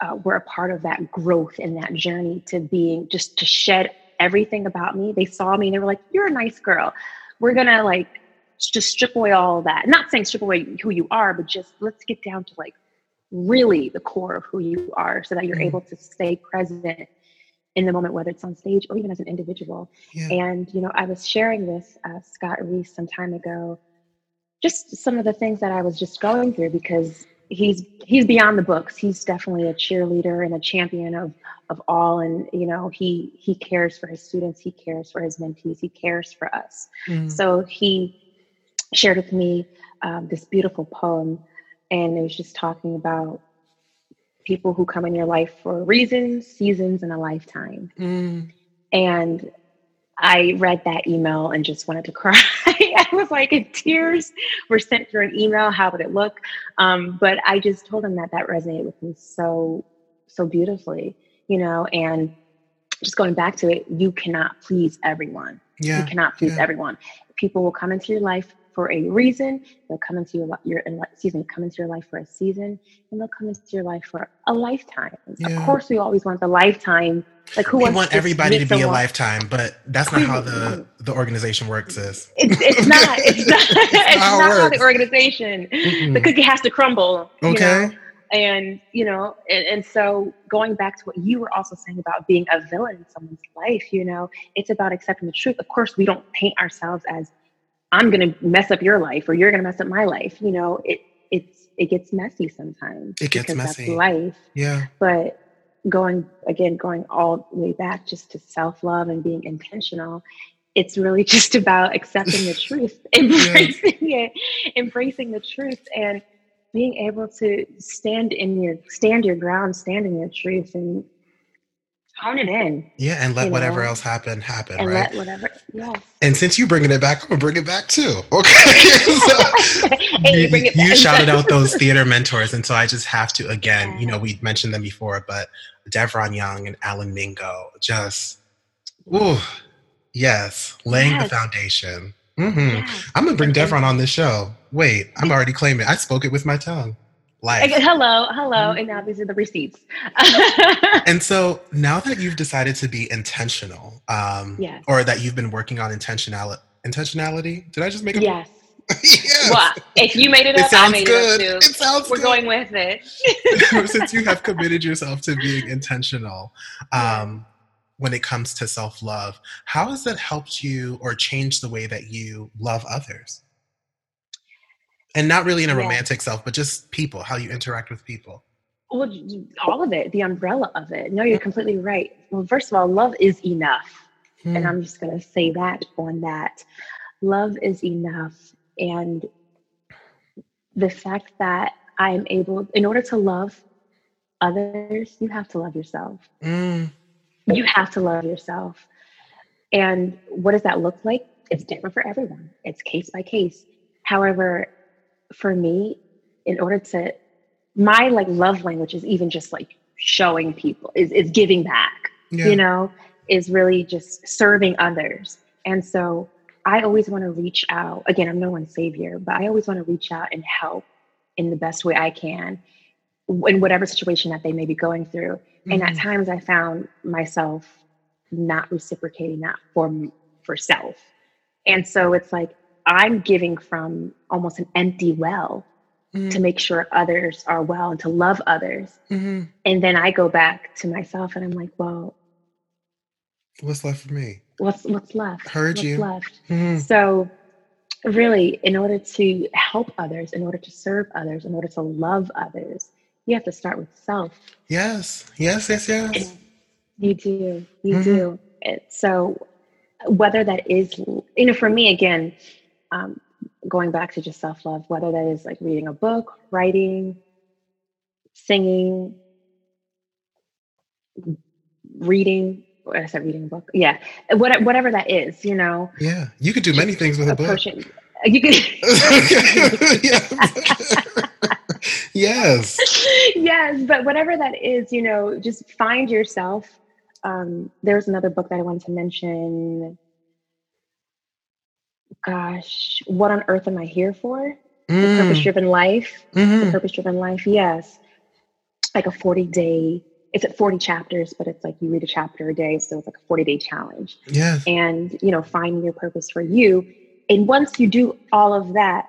uh, were a part of that growth and that journey to being just to shed everything about me. They saw me and they were like, You're a nice girl. We're gonna like just strip away all that. Not saying strip away who you are, but just let's get down to like really the core of who you are so that you're mm-hmm. able to stay present in the moment, whether it's on stage or even as an individual. Yeah. And, you know, I was sharing with uh, Scott Reese some time ago, just some of the things that I was just going through because he's he's beyond the books. He's definitely a cheerleader and a champion of of all. And, you know, he he cares for his students, he cares for his mentees, he cares for us. Mm-hmm. So he shared with me um, this beautiful poem, and it was just talking about people who come in your life for reasons, seasons, and a lifetime. Mm. And I read that email and just wanted to cry. I was like, tears were sent through an email. How would it look? Um, but I just told him that that resonated with me so, so beautifully, you know, and just going back to it, you cannot please everyone. Yeah. You cannot please yeah. everyone. People will come into your life for a reason. They'll come into your, your excuse me, come into your life for a season, and they'll come into your life for a lifetime. Yeah. Of course, we always want the lifetime. Like who
we want everybody to be a lifetime, but that's not how the the organization works. Is
it's, it's not. It's not. it's, it's not, how, how the organization. Mm-mm. The cookie has to crumble. Okay. You know? and you know and, and, so going back to what you were also saying about being a villain in someone's life you know it's about accepting the truth of course we don't paint ourselves as I'm going to mess up your life or you're going to mess up my life. You know, it it's it gets messy sometimes.
It gets messy.
That's life.
Yeah.
But going again, going all the way back just to self love and being intentional. It's really just about accepting the truth, embracing yeah. it, embracing the truth, and being able to stand in your stand your ground, stand in your truth, and hone it in.
Yeah, and let whatever know? else happen happen,
and
right?
Let whatever, yes.
And since you're bringing it back, I'm gonna bring it back too. Okay. so, you, you, you shouted out those theater mentors, and so I just have to again. You know, we mentioned them before, but Devron Young and Alan Mingo, just, ooh, yes, laying yes. the foundation. Mm-hmm. Yes. I'm gonna bring Devron on this show. Wait, I'm already claiming. I spoke it with my tongue
life. Hello, hello, mm-hmm. and now these are the receipts.
and so now that you've decided to be intentional, um, yes. or that you've been working on intentionality, intentionality. Did I just make
it? Yes. yes. Well, if you made it, it up, I made good. it up too.
It sounds
We're
good.
going with it.
Since you have committed yourself to being intentional, um, when it comes to self love, how has that helped you or changed the way that you love others? And not really in a yeah. romantic self, but just people, how you interact with people.
Well, all of it, the umbrella of it. No, you're completely right. Well, first of all, love is enough. Hmm. And I'm just going to say that on that. Love is enough. And the fact that I'm able, in order to love others, you have to love yourself. Mm. You have to love yourself. And what does that look like? It's different for everyone, it's case by case. However, for me, in order to my like love language is even just like showing people is is giving back. Yeah. You know, is really just serving others. And so I always want to reach out. Again, I'm no one's savior, but I always want to reach out and help in the best way I can in whatever situation that they may be going through. Mm-hmm. And at mm-hmm. times I found myself not reciprocating that for for self. And so it's like I'm giving from almost an empty well mm-hmm. to make sure others are well and to love others. Mm-hmm. And then I go back to myself and I'm like, well,
what's left for me?
What's what's left?
Heard
what's
you.
Left. Mm-hmm. So really, in order to help others, in order to serve others, in order to love others, you have to start with self.
Yes, yes, yes, yes.
And you do, you mm-hmm. do. so whether that is, you know, for me again, um, going back to just self love, whether that is like reading a book, writing, singing, reading. I said reading a book. Yeah, what, whatever that is, you know.
Yeah, you could do many things with a book.
You could.
yes.
Yes, but whatever that is, you know, just find yourself. Um, there's another book that I wanted to mention gosh, what on earth am I here for? Mm. The purpose driven life. Mm-hmm. The purpose driven life, yes. Like a 40 day, it's at 40 chapters, but it's like you read a chapter a day. So it's like a 40 day challenge.
Yes.
And, you know, finding your purpose for you. And once you do all of that,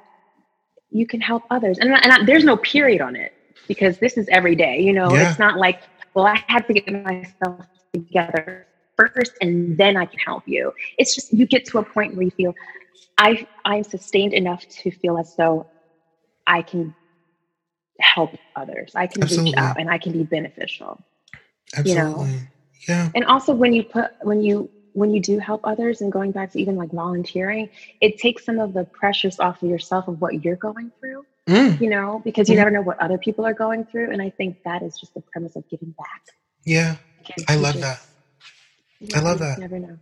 you can help others. And, and I, there's no period on it because this is every day. You know, yeah. it's not like, well, I had to get myself together first and then I can help you. It's just you get to a point where you feel I I'm sustained enough to feel as though I can help others. I can Absolutely. reach out and I can be beneficial.
Absolutely. You know? Yeah.
And also when you put when you when you do help others and going back to even like volunteering, it takes some of the pressures off of yourself of what you're going through. Mm. You know, because you mm. never know what other people are going through. And I think that is just the premise of giving back.
Yeah. I love just, that. I love that.
Never know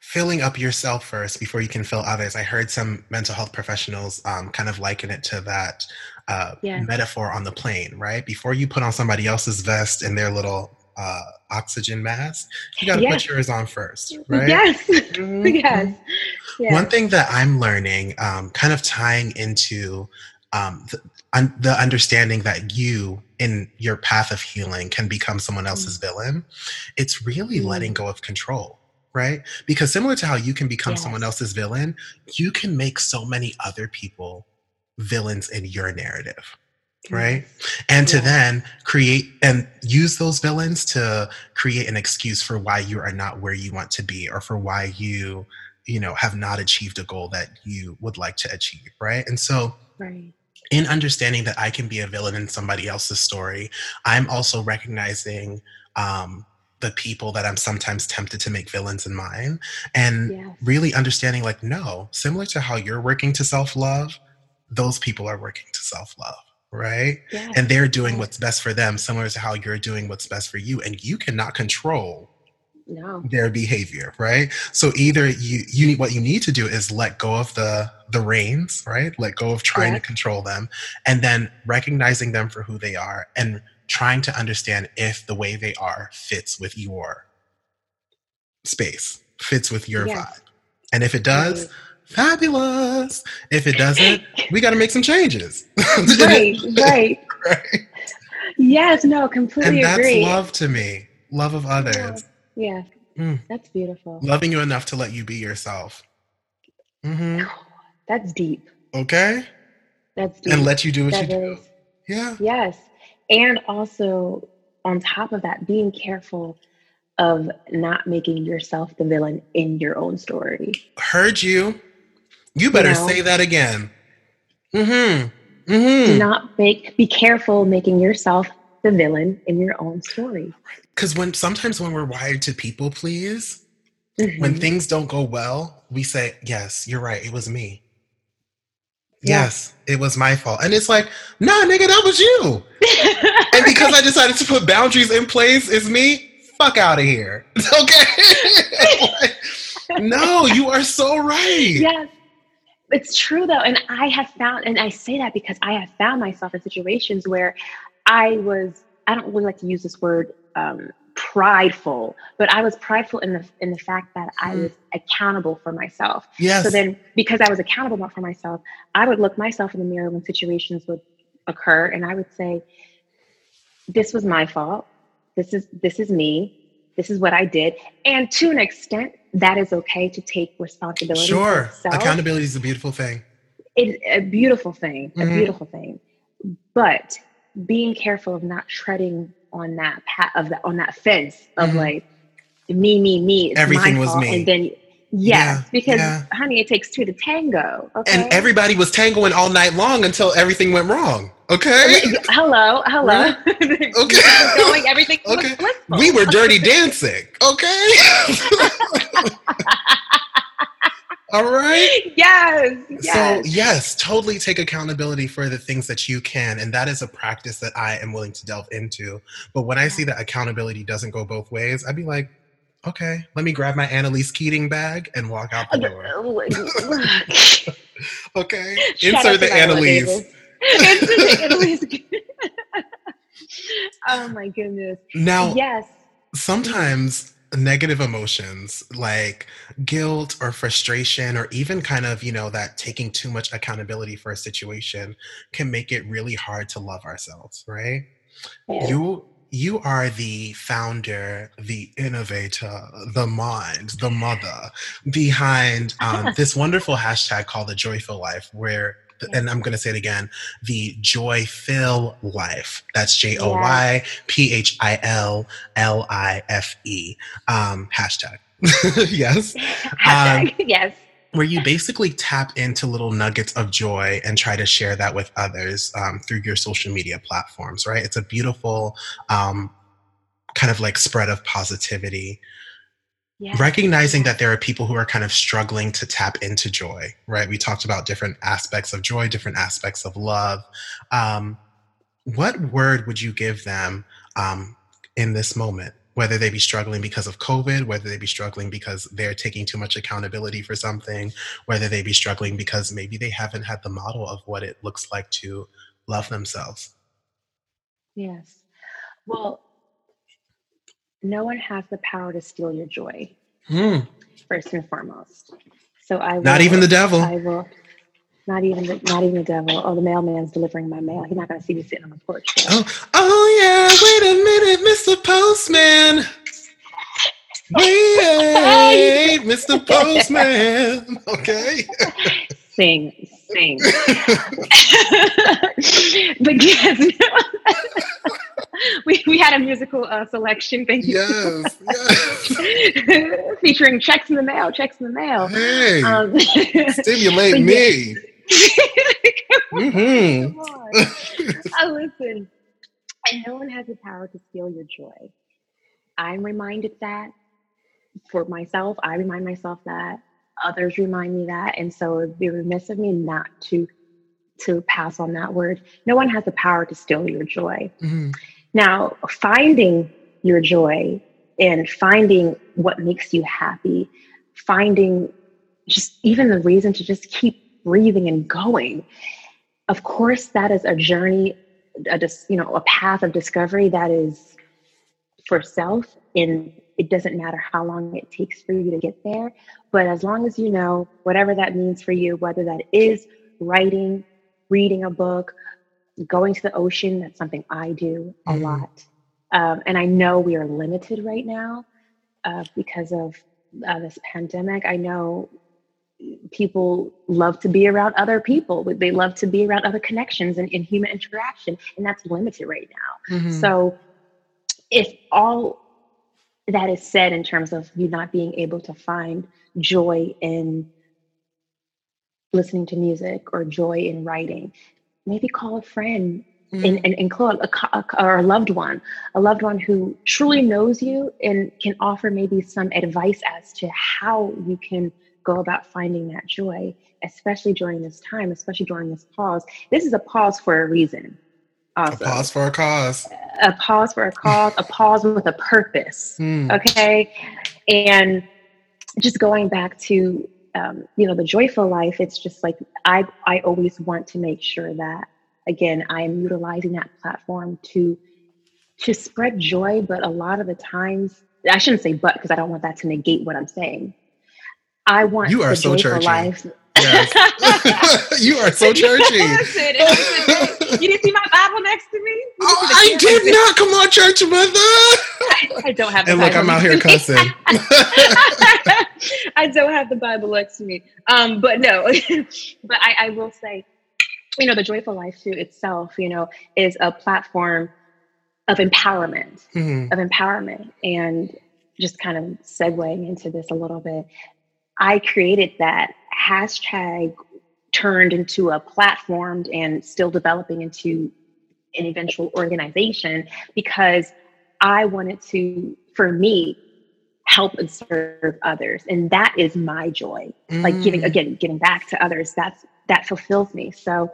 filling up yourself first before you can fill others. I heard some mental health professionals um, kind of liken it to that uh, yeah. metaphor on the plane, right? Before you put on somebody else's vest and their little uh, oxygen mask, you got to yes. put yours on first, right?
Yes, mm-hmm. yes.
yes. One thing that I'm learning, um, kind of tying into um, the, un- the, understanding that you in your path of healing can become someone else's mm-hmm. villain, it's really mm-hmm. letting go of control right? Because similar to how you can become yes. someone else's villain, you can make so many other people villains in your narrative. Right. And to then create and use those villains to create an excuse for why you are not where you want to be or for why you, you know, have not achieved a goal that you would like to achieve. Right. And so,
right
in understanding that I can be a villain in somebody else's story, I'm also recognizing um, the people that I'm sometimes tempted to make villains in mine and yes. really understanding like no similar to how you're working to self-love those people are working to self-love right yes. and they're doing what's best for them similar to how you're doing what's best for you and you cannot control
no.
their behavior right so either you you need what you need to do is let go of the the reins right let go of trying to control them and then recognizing them for who they are and trying to understand if the way they are fits with your space, fits with your vibe. And if it does, mm-hmm. fabulous. If it doesn't, we got to make some changes.
right, right, right. Yes, no, completely
and that's
agree.
love to me. Love of others.
Yeah, mm. that's beautiful.
Loving you enough to let you be yourself. Mm-hmm.
That's deep.
Okay.
That's deep.
And let you do what that you
is.
do. Yeah.
Yes and also on top of that being careful of not making yourself the villain in your own story.
Heard you. You better you know? say that again. Mm-hmm. Mm-hmm.
Not make be careful making yourself the villain in your own story.
Because when sometimes when we're wired to people please mm-hmm. when things don't go well we say yes you're right it was me Yes, it was my fault. And it's like, nah, nigga, that was you. and because I decided to put boundaries in place, is me. Fuck out of here. Okay. no, you are so right.
Yes. It's true though. And I have found, and I say that because I have found myself in situations where I was, I don't really like to use this word um, prideful, but I was prideful in the in the fact that I mm-hmm. was accountable for myself.
Yes.
So then because I was accountable for myself, I would look myself in the mirror when situations would occur and I would say, This was my fault. This is this is me. This is what I did. And to an extent, that is okay to take responsibility.
Sure. Accountability is a beautiful thing.
It's a beautiful thing. Mm-hmm. A beautiful thing. But being careful of not treading on that path of that on that fence of mm-hmm. like me, me, me.
It's Everything was me.
And then yes, yeah, because yeah. honey, it takes two to tango. Okay?
And everybody was tangoing all night long until everything went wrong. Okay.
Hello, hello. okay. going, everything okay.
We were dirty dancing. Okay. All right.
Yes, yes.
So, yes, totally take accountability for the things that you can. And that is a practice that I am willing to delve into. But when I see that accountability doesn't go both ways, I'd be like, okay, let me grab my Annalise Keating bag and walk out the door. okay. Insert the Annalise. Insert the Annalise.
oh my goodness.
Now,
yes.
Sometimes negative emotions like guilt or frustration or even kind of you know that taking too much accountability for a situation can make it really hard to love ourselves right yeah. you you are the founder the innovator the mind the mother behind um, this wonderful hashtag called the joyful life where and I'm going to say it again, the Joy Fill Life. That's J O Y P H I L L I F E. Um, hashtag. yes.
Hashtag. Um, yes.
Where you basically tap into little nuggets of joy and try to share that with others um, through your social media platforms, right? It's a beautiful um, kind of like spread of positivity yeah. recognizing that there are people who are kind of struggling to tap into joy right? We talked about different aspects of joy different aspects of love. Um, what word would you give them um, in this moment? Whether they be struggling because of covid whether they be struggling because they're taking too much accountability for something whether they be struggling because maybe they haven't had the model of what it looks like to love themselves.
Yes. Well no one has the power to steal your joy.
Hmm.
First and foremost. So I will,
not even the devil.
I will not even the, not even the devil. Oh, the mailman's delivering my mail. He's not going to see me sitting on the porch.
Oh, oh yeah. Wait a minute, Mr. Postman. Wait, Mr. Postman. Okay.
Sing, sing. but yes, we, we had a musical uh, selection. Thank you.
Yes, yes.
Featuring checks in the mail, checks in the mail.
Hey, um, stimulate me.
mm-hmm. oh, listen, and no one has the power to steal your joy. I'm reminded that for myself. I remind myself that. Others remind me that, and so it'd be remiss of me not to to pass on that word. No one has the power to steal your joy.
Mm-hmm.
Now, finding your joy and finding what makes you happy, finding just even the reason to just keep breathing and going. Of course, that is a journey, a just you know, a path of discovery that is for self and it doesn't matter how long it takes for you to get there. But as long as you know whatever that means for you, whether that is writing, reading a book, going to the ocean, that's something I do a mm-hmm. lot. Um, and I know we are limited right now uh, because of uh, this pandemic. I know people love to be around other people, they love to be around other connections and, and human interaction, and that's limited right now.
Mm-hmm.
So, if all that is said in terms of you not being able to find joy in listening to music or joy in writing, maybe call a friend mm. and, and, and, call a, a, or a loved one, a loved one who truly knows you and can offer maybe some advice as to how you can go about finding that joy, especially during this time, especially during this pause. This is a pause for a reason.
Also. A pause for a cause.
A pause for a cause, a pause with a purpose.
Mm.
Okay. And just going back to um, you know the joyful life it's just like i i always want to make sure that again i'm utilizing that platform to to spread joy but a lot of the times i shouldn't say but because i don't want that to negate what i'm saying i want
you are so churchy life. Yes. you are so churchy.
you didn't see my Bible next to me?
Oh, I did not. Come on, church mother.
I, I don't have.
and look, I'm out here cussing.
I don't have the Bible next to me. Um, but no, but I, I will say, you know, the Joyful Life too itself, you know, is a platform of empowerment,
mm-hmm.
of empowerment, and just kind of segueing into this a little bit. I created that hashtag turned into a platform and still developing into an eventual organization because I wanted to, for me, help and serve others and that is my joy mm. like giving mm. again giving back to others that's that fulfills me so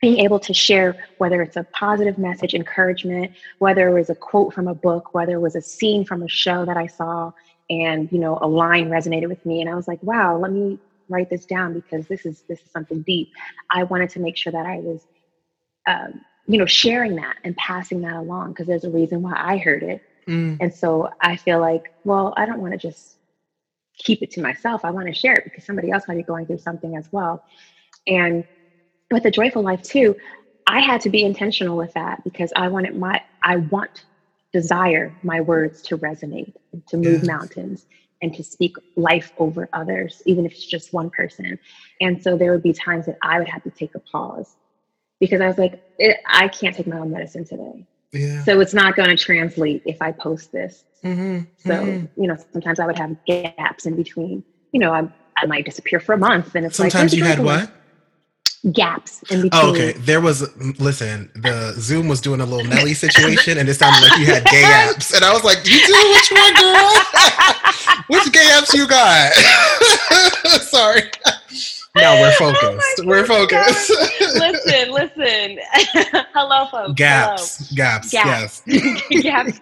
being able to share whether it's a positive message encouragement whether it was a quote from a book whether it was a scene from a show that i saw and you know a line resonated with me and i was like wow let me write this down because this is this is something deep. I wanted to make sure that i was um, you know sharing that and passing that along because there's a reason why i heard it. Mm. and so i feel like well i don't want to just keep it to myself i want to share it because somebody else might be going through something as well. And with a joyful life too i had to be intentional with that because i wanted my i want desire my words to resonate to move yes. mountains and to speak life over others even if it's just one person and so there would be times that i would have to take a pause because i was like i can't take my own medicine today yeah. so it's not going to translate if i post this mm-hmm. so mm-hmm. you know sometimes i would have gaps in between you know i, I might disappear for a month and it's
sometimes
like, sometimes
you had what
gaps in oh, between.
Oh, okay. There was listen, the Zoom was doing a little Nelly situation and it sounded like you had gay apps. And I was like, you do which one, girl? which gay apps you got? Sorry. Now we're oh focused. Oh we're focused.
listen, listen. Hello, folks.
Gaps.
Hello.
Gaps. Gaps. Yes. gaps.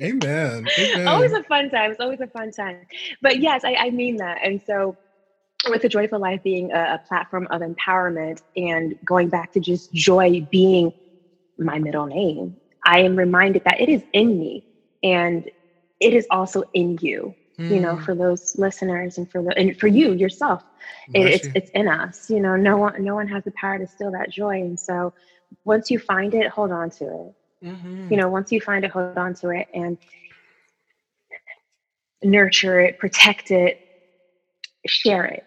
Amen. Amen.
Always a fun time. It's always a fun time. But yes, I, I mean that. And so with the joyful life being a, a, platform of empowerment and going back to just joy being my middle name i am reminded that it is in me and it is also in you mm. you know mm. for those listeners and for the and for you yourself it, it's it's in us you know no one no one has the power to steal that joy and so once you find it hold on to it mm-hmm. you know once you find it hold on to it and nurture it protect it share it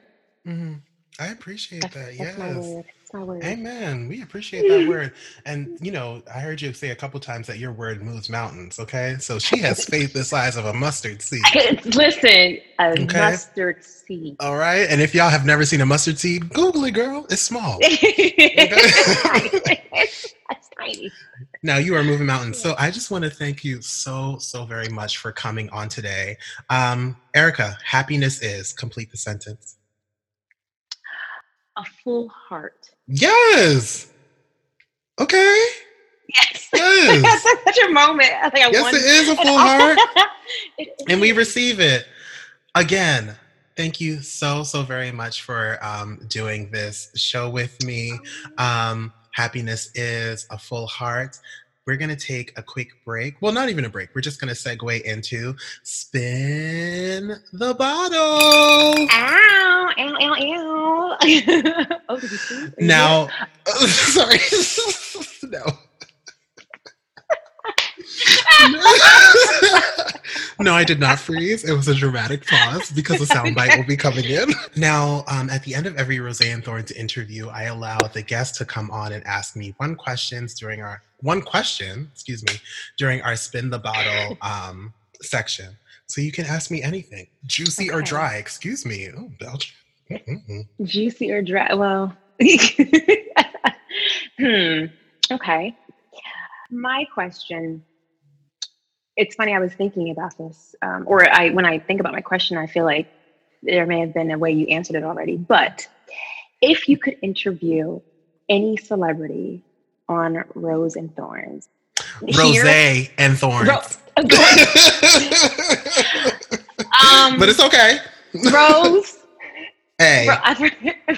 Mm-hmm. I appreciate that's, that. That's yes. My word. Amen. We appreciate that word. And you know, I heard you say a couple times that your word moves mountains. Okay, so she has faith the size of a mustard seed.
Listen, a okay? mustard seed.
All right, and if y'all have never seen a mustard seed, Google it, girl. It's small. That's tiny. Now you are moving mountains. So I just want to thank you so so very much for coming on today, um, Erica. Happiness is complete the sentence
a full heart.
Yes. Okay.
Yes. yes. That's such a moment. I think I
yes, won. it is a full heart. and we receive it. Again, thank you so, so very much for um, doing this show with me. Um, happiness is a full heart we're going to take a quick break. Well, not even a break. We're just going to segue into spin the bottle.
Ow, ow, ow, ow. oh, did you see?
Now, sorry. no. no, I did not freeze. It was a dramatic pause because the soundbite will be coming in. Now, um, at the end of every Roseanne Thorns interview, I allow the guest to come on and ask me one questions during our one question, excuse me, during our spin the bottle um, section. So you can ask me anything, juicy okay. or dry. Excuse me. Oh, Belgium.
Mm-hmm. Juicy or dry? Well, hmm. Okay. My question. It's funny. I was thinking about this, um, or I when I think about my question, I feel like there may have been a way you answered it already. But if you could interview any celebrity on Rose and Thorns.
Rose and Thorns. Ro- um, but it's okay.
Rose.
Hey.
Ro-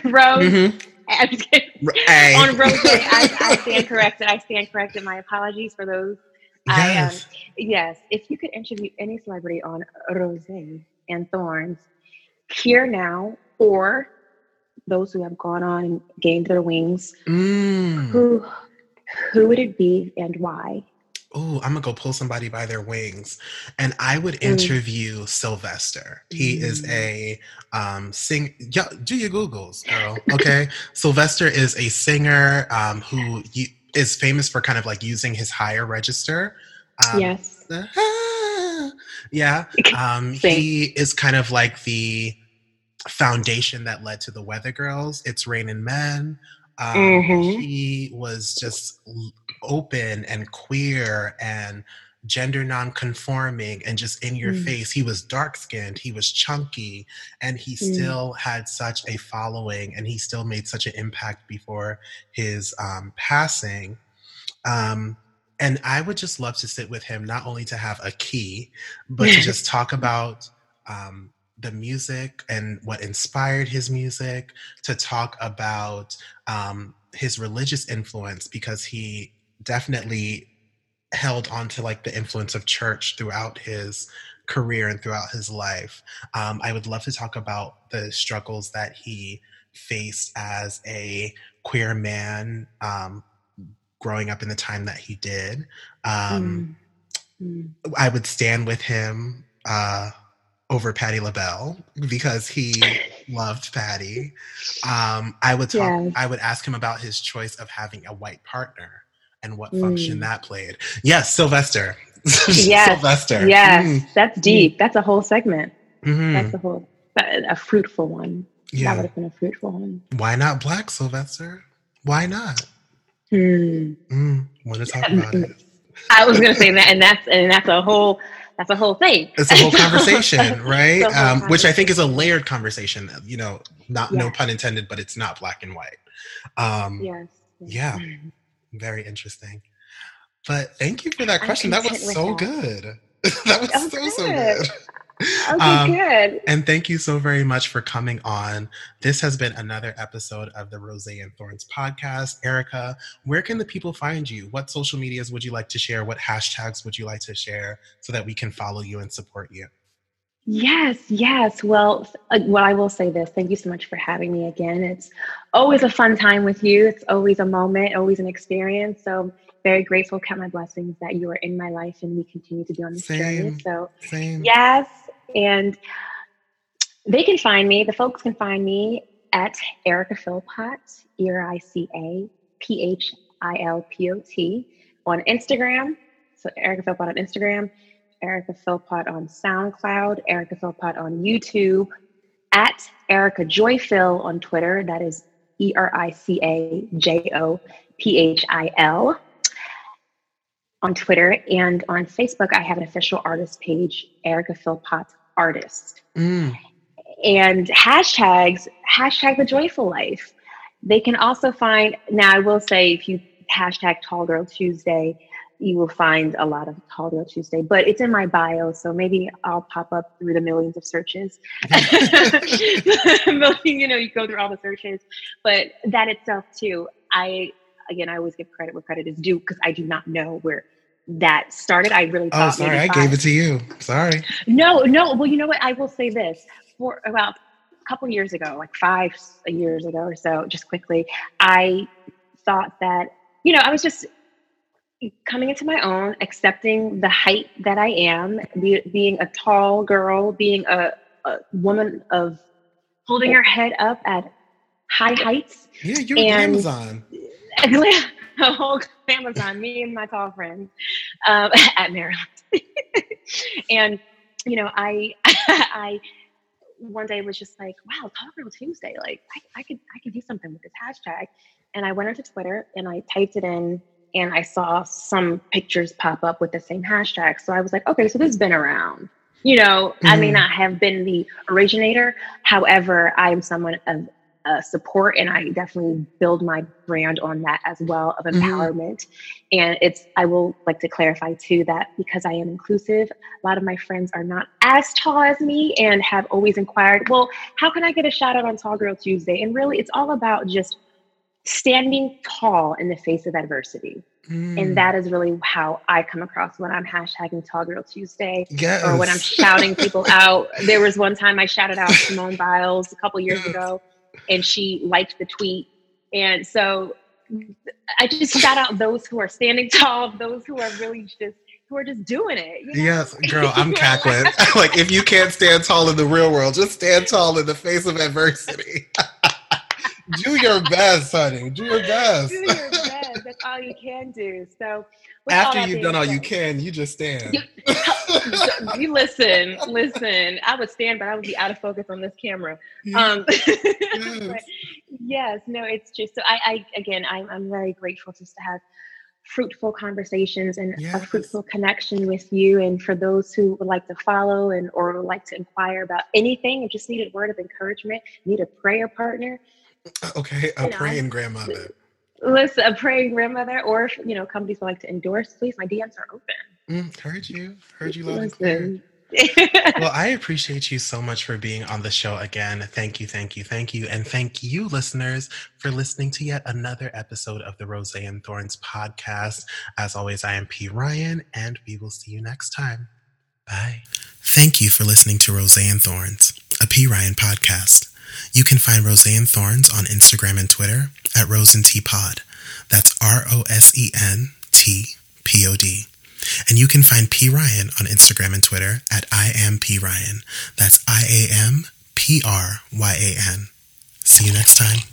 Rose. Mm-hmm. Hey. On Rose, I, I, stand corrected. I stand corrected. My apologies for those. Yes. I, um, yes. If you could interview any celebrity on Rose and Thorns, here now, or those who have gone on and gained their wings, mm. who who would it be and why?
Oh, I'm gonna go pull somebody by their wings, and I would mm. interview mm. Sylvester. He mm. is a um, sing. Yeah, do your googles, girl. Okay, Sylvester is a singer um, who is famous for kind of like using his higher register.
Um, yes.
yeah. Um, he is kind of like the foundation that led to the Weather Girls. It's Raining Men. Um, mm-hmm. He was just open and queer and gender non-conforming and just in your mm. face he was dark skinned he was chunky and he mm. still had such a following and he still made such an impact before his um, passing um, and i would just love to sit with him not only to have a key but to just talk about um, the music and what inspired his music to talk about um, his religious influence because he definitely held on to like the influence of church throughout his career and throughout his life. Um, I would love to talk about the struggles that he faced as a queer man um, growing up in the time that he did. Um, mm. Mm. I would stand with him uh, over Patti LaBelle because he loved Patti. Um, I would talk. Yes. I would ask him about his choice of having a white partner and what function mm. that played. Yes, Sylvester.
yes, Sylvester. Yes, mm. that's deep. That's a whole segment. Mm-hmm. That's a whole a fruitful one. Yeah. That would have been a fruitful one.
Why not black Sylvester? Why not? Mm. Mm, want to talk about it?
I was going to say that, and that's and that's a whole that's a whole thing.
It's a whole conversation, right? Whole um, conversation. Which I think is a layered conversation. You know, not no pun intended, but it's not black and white. Um, yes. Yeah. Mm-hmm. Very interesting. But thank you for that question. That was so that. good. that was oh, so, good. so good. Okay, um, good. And thank you so very much for coming on. This has been another episode of the Rose and Thorns podcast. Erica, where can the people find you? What social medias would you like to share? What hashtags would you like to share so that we can follow you and support you?
Yes, yes. Well, uh, well, I will say this. Thank you so much for having me again. It's always a fun time with you. It's always a moment, always an experience. So very grateful, count my blessings that you are in my life and we continue to be on this same, journey. So same. yes, and they can find me. The folks can find me at Erica Philpott, E R I C A P H I L P O T on Instagram. So Erica Philpott on Instagram Erica Philpott on SoundCloud, Erica Philpott on YouTube, at Erica Joyphil on Twitter. That is E R I C A J O P H I L on Twitter. And on Facebook, I have an official artist page, Erica Philpott Artist. Mm. And hashtags, hashtag the joyful life. They can also find, now I will say, if you hashtag Tall Girl Tuesday, you will find a lot of Tall Girl Tuesday, but it's in my bio, so maybe I'll pop up through the millions of searches. you know, you go through all the searches, but that itself too, I again, I always give credit where credit is due because I do not know where that started. I really
oh, sorry, I gave it to you. Sorry.
No, no. Well, you know what? I will say this for about a couple years ago, like five years ago or so, just quickly, I thought that you know I was just coming into my own, accepting the height that I am, be, being a tall girl, being a, a, woman of holding her head up at high heights.
Yeah, you're and Amazon.
A whole Amazon, me and my tall friends um, at Maryland. and, you know, I, I, one day was just like, wow, Tall Girl Tuesday. Like, I, I could, I could do something with this hashtag. And I went onto Twitter and I typed it in and I saw some pictures pop up with the same hashtag. So I was like, okay, so this has been around. You know, mm-hmm. I may mm-hmm. not have been the originator. However, I am someone of uh, support and I definitely build my brand on that as well of mm-hmm. empowerment. Mm-hmm. And it's, I will like to clarify too that because I am inclusive, a lot of my friends are not as tall as me and have always inquired, well, how can I get a shout out on Tall Girl Tuesday? And really, it's all about just standing tall in the face of adversity. Mm. And that is really how I come across when I'm hashtagging Tall Girl Tuesday yes. or when I'm shouting people out. There was one time I shouted out Simone Biles a couple years yes. ago and she liked the tweet. And so I just shout out those who are standing tall, those who are really just who are just doing it. You know?
Yes, girl, I'm cackling. like if you can't stand tall in the real world, just stand tall in the face of adversity. Do your best, honey. Do your best.
do your best. That's all you can do. So
after you've done all you can, you just stand.
You, you, listen, listen. I would stand, but I would be out of focus on this camera. Um, yes. yes, no, it's just so. I, I again, I'm, I'm very grateful just to have fruitful conversations and yes. a fruitful connection with you. And for those who would like to follow and or would like to inquire about anything and just need a word of encouragement, need a prayer partner.
Okay, a praying know, grandmother.
Listen, a praying grandmother, or if you know companies would like to endorse, please, my DMs are open.
Mm, heard you, heard you loud and clear. well, I appreciate you so much for being on the show again. Thank you, thank you, thank you. And thank you, listeners, for listening to yet another episode of the Rose and Thorns podcast. As always, I am P. Ryan, and we will see you next time. Bye. Thank you for listening to Rose and Thorns, a P. Ryan podcast. You can find Rose and Thorns on Instagram and Twitter at Rose and. That's R O S E N T P O D. And you can find P Ryan on Instagram and Twitter at I am P Ryan. That's I A M P R Y A N. See you next time.